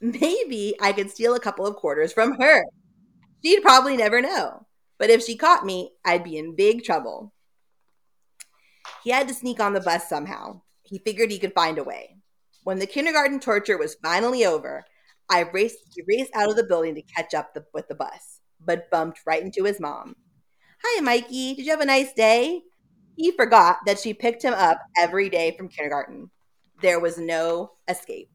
maybe I could steal a couple of quarters from her. She'd probably never know. But if she caught me, I'd be in big trouble. He had to sneak on the bus somehow. He figured he could find a way. When the kindergarten torture was finally over, I raced, raced out of the building to catch up the, with the bus, but bumped right into his mom. Hi, Mikey. Did you have a nice day? He forgot that she picked him up every day from kindergarten. There was no escape.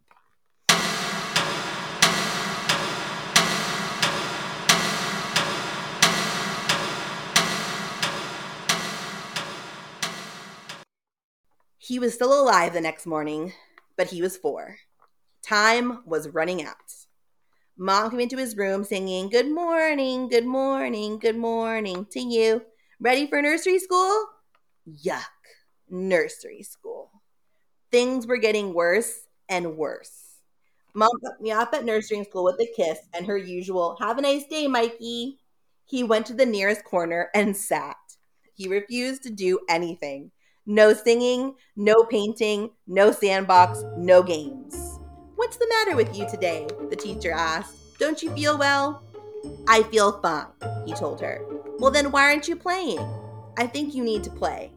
He was still alive the next morning, but he was four. Time was running out. Mom came into his room singing, Good morning, good morning, good morning to you. Ready for nursery school? Yuck, nursery school. Things were getting worse and worse. Mom put me off at nursery school with a kiss and her usual, Have a nice day, Mikey. He went to the nearest corner and sat. He refused to do anything. No singing, no painting, no sandbox, no games. What's the matter with you today? The teacher asked. Don't you feel well? I feel fine, he told her. Well, then why aren't you playing? I think you need to play.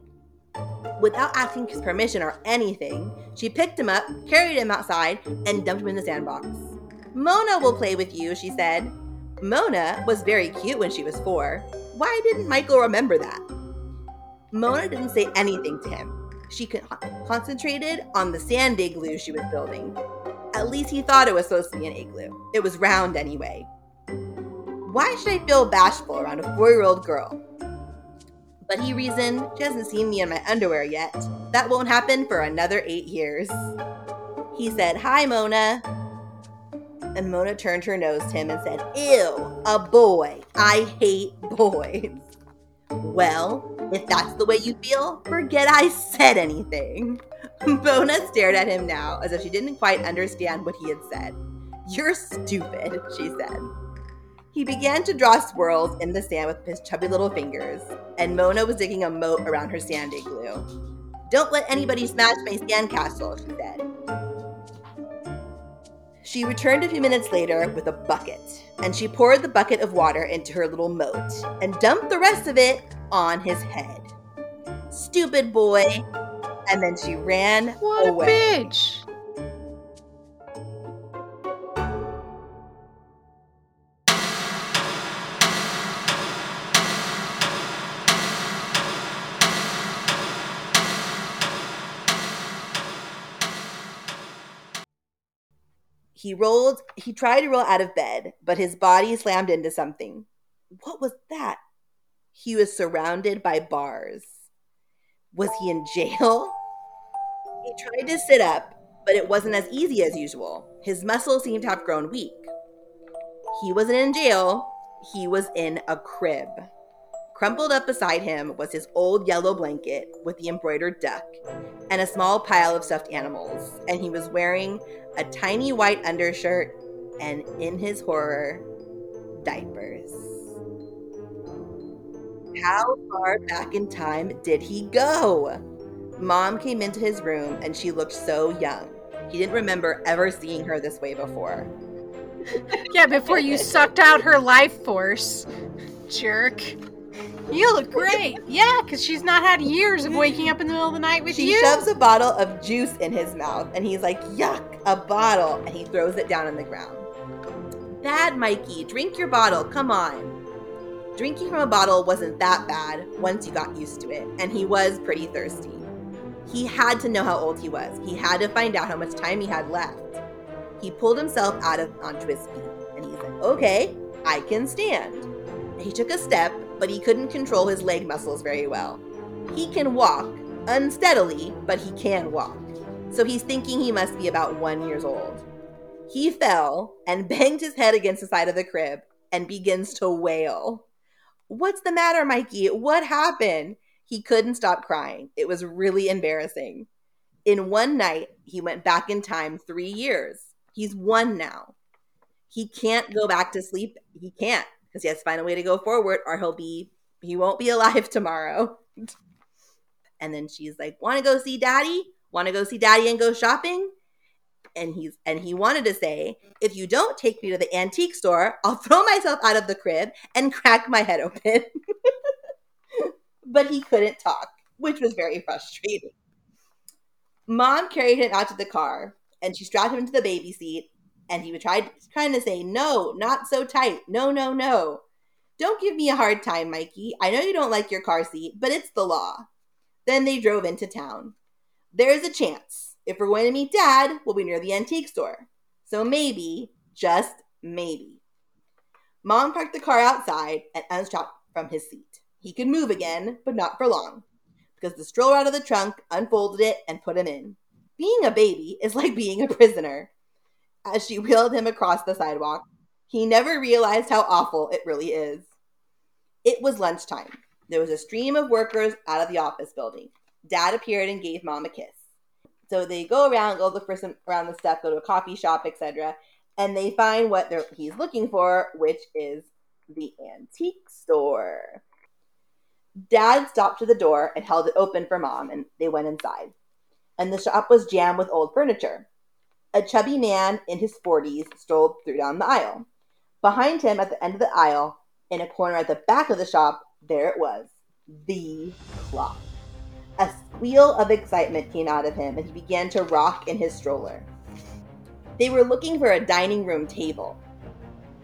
Without asking his permission or anything, she picked him up, carried him outside, and dumped him in the sandbox. Mona will play with you, she said. Mona was very cute when she was four. Why didn't Michael remember that? Mona didn't say anything to him. She concentrated on the sand igloo she was building. At least he thought it was supposed to be an igloo. It was round anyway. Why should I feel bashful around a four year old girl? But he reasoned, she hasn't seen me in my underwear yet. That won't happen for another eight years. He said, Hi, Mona. And Mona turned her nose to him and said, Ew, a boy. I hate boys. Well, if that's the way you feel, forget I said anything. Mona stared at him now as if she didn't quite understand what he had said. You're stupid, she said. He began to draw swirls in the sand with his chubby little fingers, and Mona was digging a moat around her sand igloo. Don't let anybody smash my sandcastle, she said. She returned a few minutes later with a bucket, and she poured the bucket of water into her little moat and dumped the rest of it on his head. Stupid boy. And then she ran what away. a bitch. He rolled, he tried to roll out of bed, but his body slammed into something. What was that? He was surrounded by bars. Was he in jail? He tried to sit up, but it wasn't as easy as usual. His muscles seemed to have grown weak. He wasn't in jail, he was in a crib. Crumpled up beside him was his old yellow blanket with the embroidered duck and a small pile of stuffed animals, and he was wearing a tiny white undershirt and, in his horror, diapers. How far back in time did he go? Mom came into his room and she looked so young. He didn't remember ever seeing her this way before. Yeah, before you sucked out her life force, jerk. You look great. Yeah, because she's not had years of waking up in the middle of the night with She you. She shoves a bottle of juice in his mouth and he's like, Yuck, a bottle. And he throws it down on the ground. Bad, Mikey. Drink your bottle. Come on. Drinking from a bottle wasn't that bad once you got used to it, and he was pretty thirsty. He had to know how old he was. He had to find out how much time he had left. He pulled himself out of onto his feet, and he said, "Okay, I can stand." He took a step, but he couldn't control his leg muscles very well. He can walk unsteadily, but he can walk. So he's thinking he must be about one years old. He fell and banged his head against the side of the crib and begins to wail. What's the matter, Mikey? What happened? He couldn't stop crying. It was really embarrassing. In one night, he went back in time three years. He's one now. He can't go back to sleep. He can't because he has to find a way to go forward or he'll be, he won't be alive tomorrow. and then she's like, Want to go see daddy? Want to go see daddy and go shopping? And he's and he wanted to say, if you don't take me to the antique store, I'll throw myself out of the crib and crack my head open. but he couldn't talk. which was very frustrating. Mom carried him out to the car and she strapped him into the baby seat and he would try trying to say, No, not so tight. No, no, no. Don't give me a hard time, Mikey. I know you don't like your car seat, but it's the law. Then they drove into town. There's a chance. If we're going to meet Dad, we'll be near the antique store. So maybe, just maybe. Mom parked the car outside and unstrapped from his seat. He could move again, but not for long, because the stroller out of the trunk unfolded it and put him in. Being a baby is like being a prisoner. As she wheeled him across the sidewalk, he never realized how awful it really is. It was lunchtime. There was a stream of workers out of the office building. Dad appeared and gave mom a kiss. So they go around, go look for some around the stuff, go to a coffee shop, etc., and they find what they're, he's looking for, which is the antique store. Dad stopped to the door and held it open for mom, and they went inside. And the shop was jammed with old furniture. A chubby man in his 40s strolled through down the aisle. Behind him, at the end of the aisle, in a corner at the back of the shop, there it was the clock. A squeal of excitement came out of him, and he began to rock in his stroller. They were looking for a dining room table,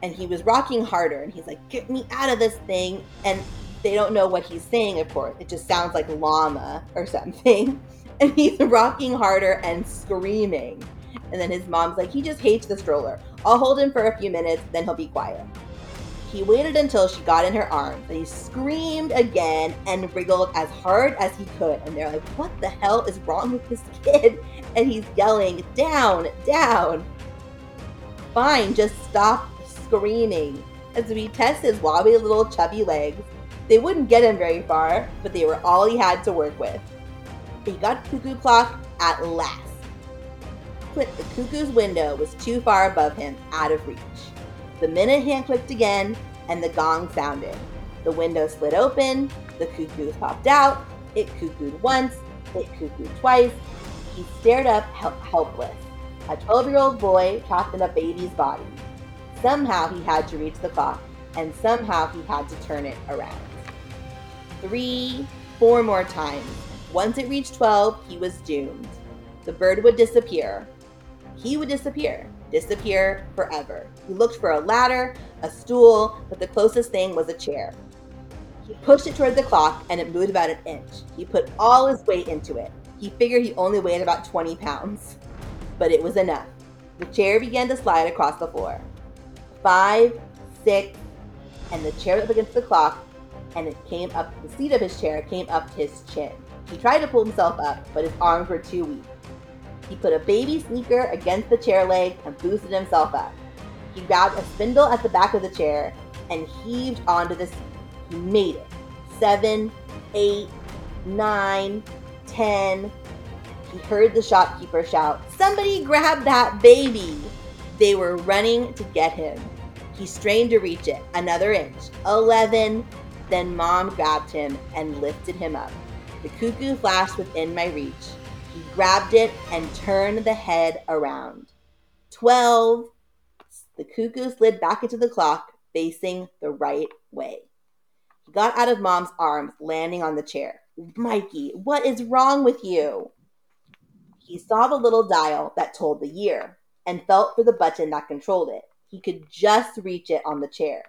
and he was rocking harder, and he's like, Get me out of this thing. And they don't know what he's saying, of course. It just sounds like llama or something. And he's rocking harder and screaming. And then his mom's like, He just hates the stroller. I'll hold him for a few minutes, then he'll be quiet. He waited until she got in her arms, and he screamed again and wriggled as hard as he could. And they're like, What the hell is wrong with this kid? And he's yelling, Down, down. Fine, just stop screaming. As we test his wobbly little chubby legs, they wouldn't get him very far, but they were all he had to work with. He got cuckoo clock at last. But the cuckoo's window was too far above him, out of reach. The minute hand clicked again, and the gong sounded. The window slid open, the cuckoo popped out, it cuckooed once, it cuckooed twice. He stared up help- helpless. A 12 year old boy trapped in a baby's body. Somehow he had to reach the clock, and somehow he had to turn it around. Three, four more times. Once it reached 12, he was doomed. The bird would disappear. He would disappear disappear forever. He looked for a ladder, a stool, but the closest thing was a chair. He pushed it toward the clock and it moved about an inch. He put all his weight into it. He figured he only weighed about 20 pounds, but it was enough. The chair began to slide across the floor. Five, six, and the chair up against the clock, and it came up, the seat of his chair came up to his chin. He tried to pull himself up, but his arms were too weak. He put a baby sneaker against the chair leg and boosted himself up. He grabbed a spindle at the back of the chair and heaved onto the seat. He made it. Seven, eight, nine, ten. He heard the shopkeeper shout, Somebody grab that baby! They were running to get him. He strained to reach it. Another inch. Eleven. Then mom grabbed him and lifted him up. The cuckoo flashed within my reach. He grabbed it and turned the head around. Twelve. The cuckoo slid back into the clock, facing the right way. He got out of mom's arms, landing on the chair. Mikey, what is wrong with you? He saw the little dial that told the year and felt for the button that controlled it. He could just reach it on the chair.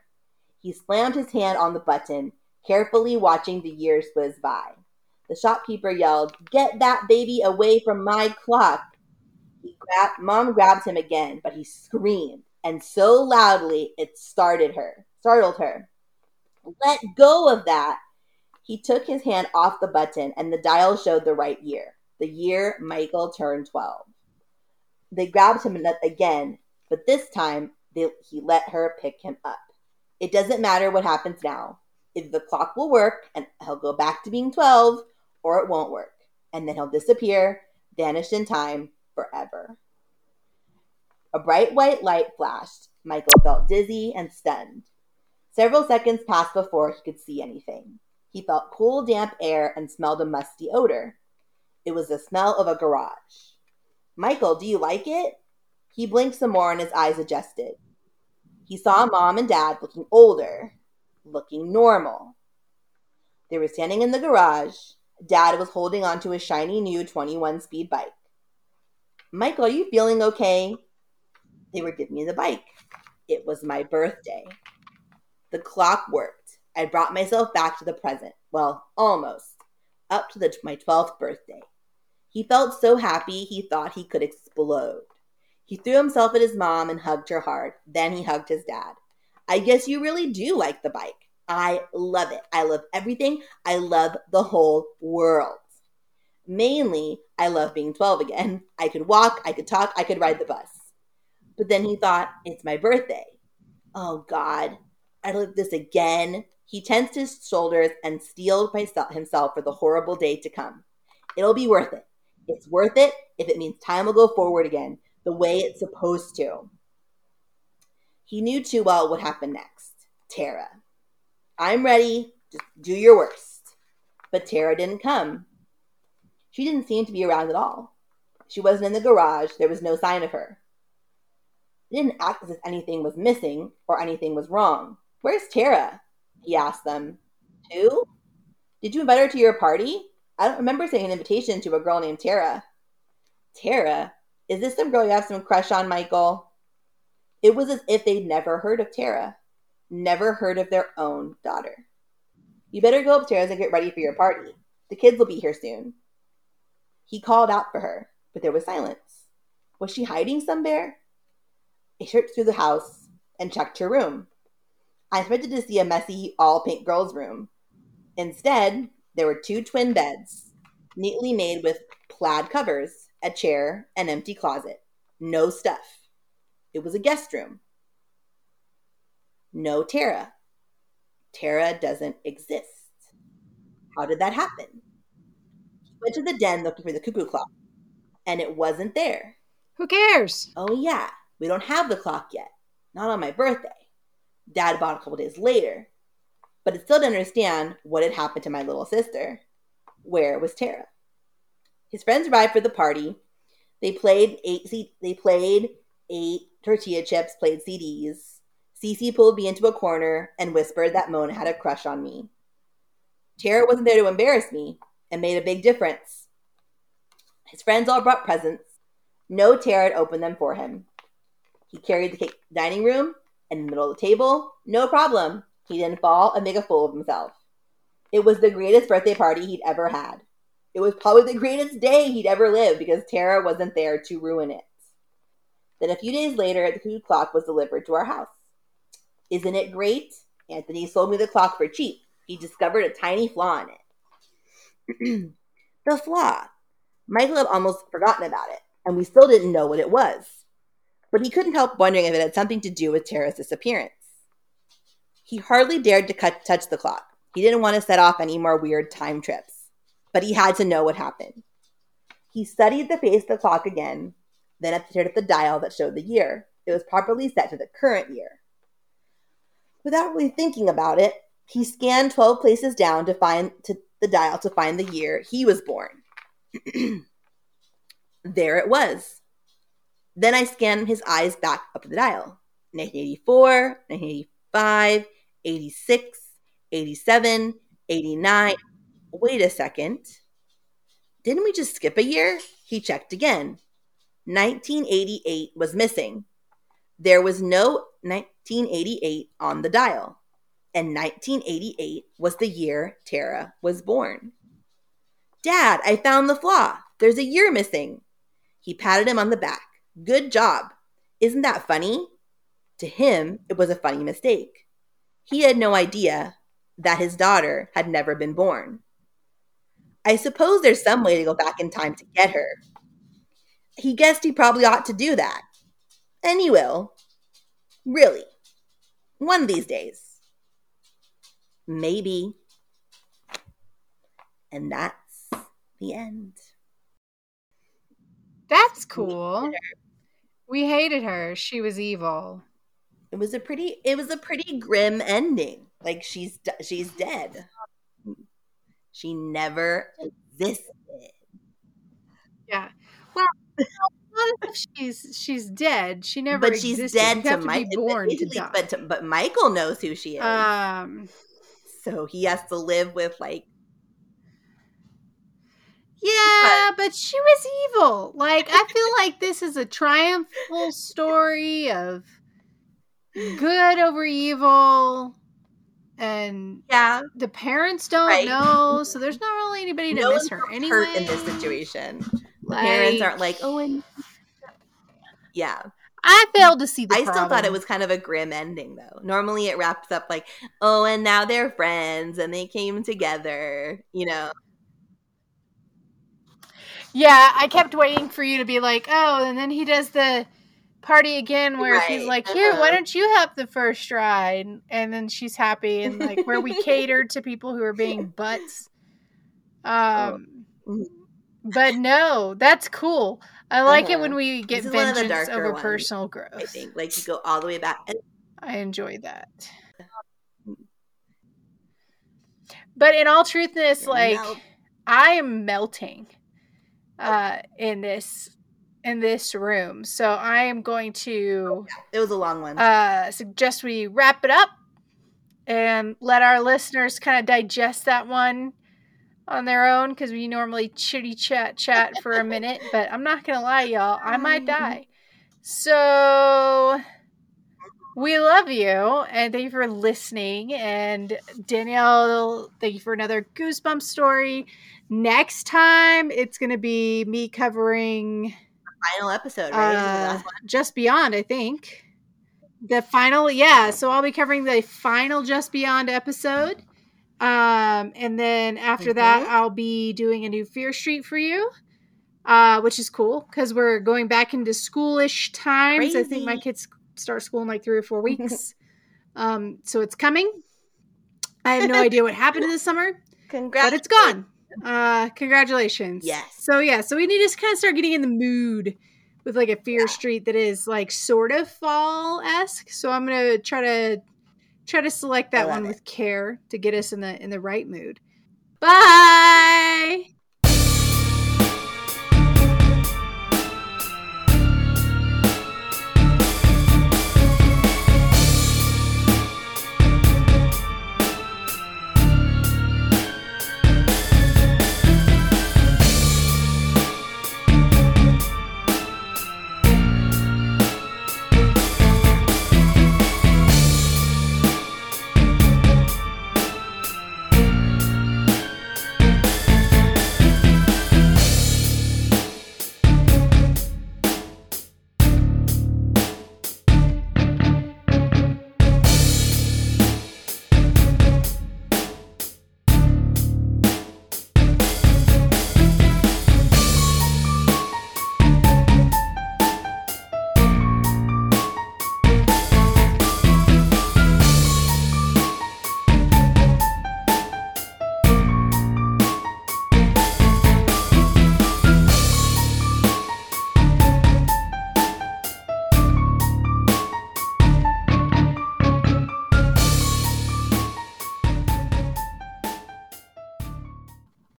He slammed his hand on the button, carefully watching the years whiz by. The shopkeeper yelled, Get that baby away from my clock. Grabbed, Mom grabbed him again, but he screamed, and so loudly it started her, startled her. Let go of that. He took his hand off the button, and the dial showed the right year, the year Michael turned 12. They grabbed him again, but this time they, he let her pick him up. It doesn't matter what happens now. If the clock will work and he'll go back to being 12, or it won't work. And then he'll disappear, vanished in time forever. A bright white light flashed. Michael felt dizzy and stunned. Several seconds passed before he could see anything. He felt cool, damp air and smelled a musty odor. It was the smell of a garage. Michael, do you like it? He blinked some more and his eyes adjusted. He saw mom and dad looking older, looking normal. They were standing in the garage, Dad was holding onto a shiny new 21 speed bike. Michael, are you feeling okay? They were giving me the bike. It was my birthday. The clock worked. I brought myself back to the present. Well, almost. Up to the, my 12th birthday. He felt so happy he thought he could explode. He threw himself at his mom and hugged her hard. Then he hugged his dad. I guess you really do like the bike. I love it. I love everything. I love the whole world. Mainly, I love being 12 again. I could walk, I could talk, I could ride the bus. But then he thought, it's my birthday. Oh God, I live this again. He tensed his shoulders and steeled himself for the horrible day to come. It'll be worth it. It's worth it if it means time will go forward again, the way it's supposed to. He knew too well what happened next. Tara. I'm ready. Just do your worst. But Tara didn't come. She didn't seem to be around at all. She wasn't in the garage. There was no sign of her. It didn't act as if anything was missing or anything was wrong. Where's Tara? He asked them. Who? Did you invite her to your party? I don't remember sending an invitation to a girl named Tara. Tara? Is this some girl you have some crush on, Michael? It was as if they'd never heard of Tara, never heard of their own daughter. You better go upstairs and get ready for your party. The kids will be here soon. He called out for her, but there was silence. Was she hiding somewhere? I searched through the house and checked her room. I expected to see a messy, all pink girl's room. Instead, there were two twin beds, neatly made with plaid covers, a chair, an empty closet. No stuff. It was a guest room. No Tara. Tara doesn't exist. How did that happen? He went to the den looking for the cuckoo clock, and it wasn't there. Who cares? Oh, yeah, we don't have the clock yet. Not on my birthday. Dad bought a couple days later. But it still didn't understand what had happened to my little sister. Where was Tara? His friends arrived for the party. They played eight. They played eight tortilla chips, played CDs. Cece pulled me into a corner and whispered that Mona had a crush on me. Tara wasn't there to embarrass me and made a big difference. His friends all brought presents. No Tara opened them for him. He carried the cake to the dining room and in the middle of the table. No problem. He didn't fall and make a fool of himself. It was the greatest birthday party he'd ever had. It was probably the greatest day he'd ever lived because Tara wasn't there to ruin it. Then a few days later, the cuckoo clock was delivered to our house. Isn't it great? Anthony sold me the clock for cheap. He discovered a tiny flaw in it. the flaw. Michael had almost forgotten about it, and we still didn't know what it was. But he couldn't help wondering if it had something to do with Tara's disappearance. He hardly dared to cut, touch the clock. He didn't want to set off any more weird time trips, but he had to know what happened. He studied the face of the clock again, then stared at the dial that showed the year. It was properly set to the current year. Without really thinking about it, he scanned 12 places down to find to the dial to find the year he was born. there it was. Then I scanned his eyes back up the dial. 1984, 1985, 86, 87, 89. Wait a second. Didn't we just skip a year? He checked again. 1988 was missing. There was no 1988 on the dial, and 1988 was the year Tara was born. Dad, I found the flaw. There's a year missing. He patted him on the back. Good job. Isn't that funny? To him, it was a funny mistake. He had no idea that his daughter had never been born. I suppose there's some way to go back in time to get her, he guessed he probably ought to do that. And he will. Really. One of these days. Maybe. And that's the end. That's cool. We hated her. She was evil. It was a pretty it was a pretty grim ending. Like she's she's dead. She never existed. Yeah. Well, she's she's dead. She never. But she's existed. dead You to Michael. born to die. But to, but Michael knows who she is, um, so he has to live with like Yeah, but she was evil. Like I feel like this is a triumphal story of good over evil and Yeah. the parents don't Right. know, so there's not really anybody to no miss her hurt in this situation. Like, parents aren't like, oh, and yeah. I failed to see the I still thought it was kind of a grim ending, though. Normally, it wraps up like, oh, and now they're friends and they came together. You know, Yeah, I kept waiting for you to be like, oh, and then he does the party again where he's like, here, why uh-huh. don't you have the first ride? And then she's happy and like where we catered to people who are being butts. Um, Mhm. But no, that's cool. I like it Uh-huh. when we get This is one of the vengeance over ones, personal growth. I think like you go all the way back. And I enjoy that. But in all truthness, like melt. I am melting uh in this in this room. So I am going to it was a long one. uh suggest we wrap it up and let our listeners kind of digest that one on their own because we normally chitty chat chat for a minute, but I'm not gonna lie, y'all, I might die. So we love you and thank you for listening. And Danielle, thank you for another Goosebump story. Next time, it's to be me covering the Final episode, right? Is it the uh. Just Beyond, I think. The final, yeah. So I'll be covering the final Just Beyond episode. Um, and then after that. I'll be doing a new Fear Street for you, uh, which is cool because we're going back into schoolish times. I think my kids start school in like three or four weeks. um, so it's coming. I have no idea what happened in this summer Congrats. but it's gone. Uh, congratulations. Yes. So yeah, so we need to kind of start getting in the mood with like a Fear Street that is like sort of fall esque. So I'm gonna try to try to select that one it. with care to get us in the in the right mood. Bye.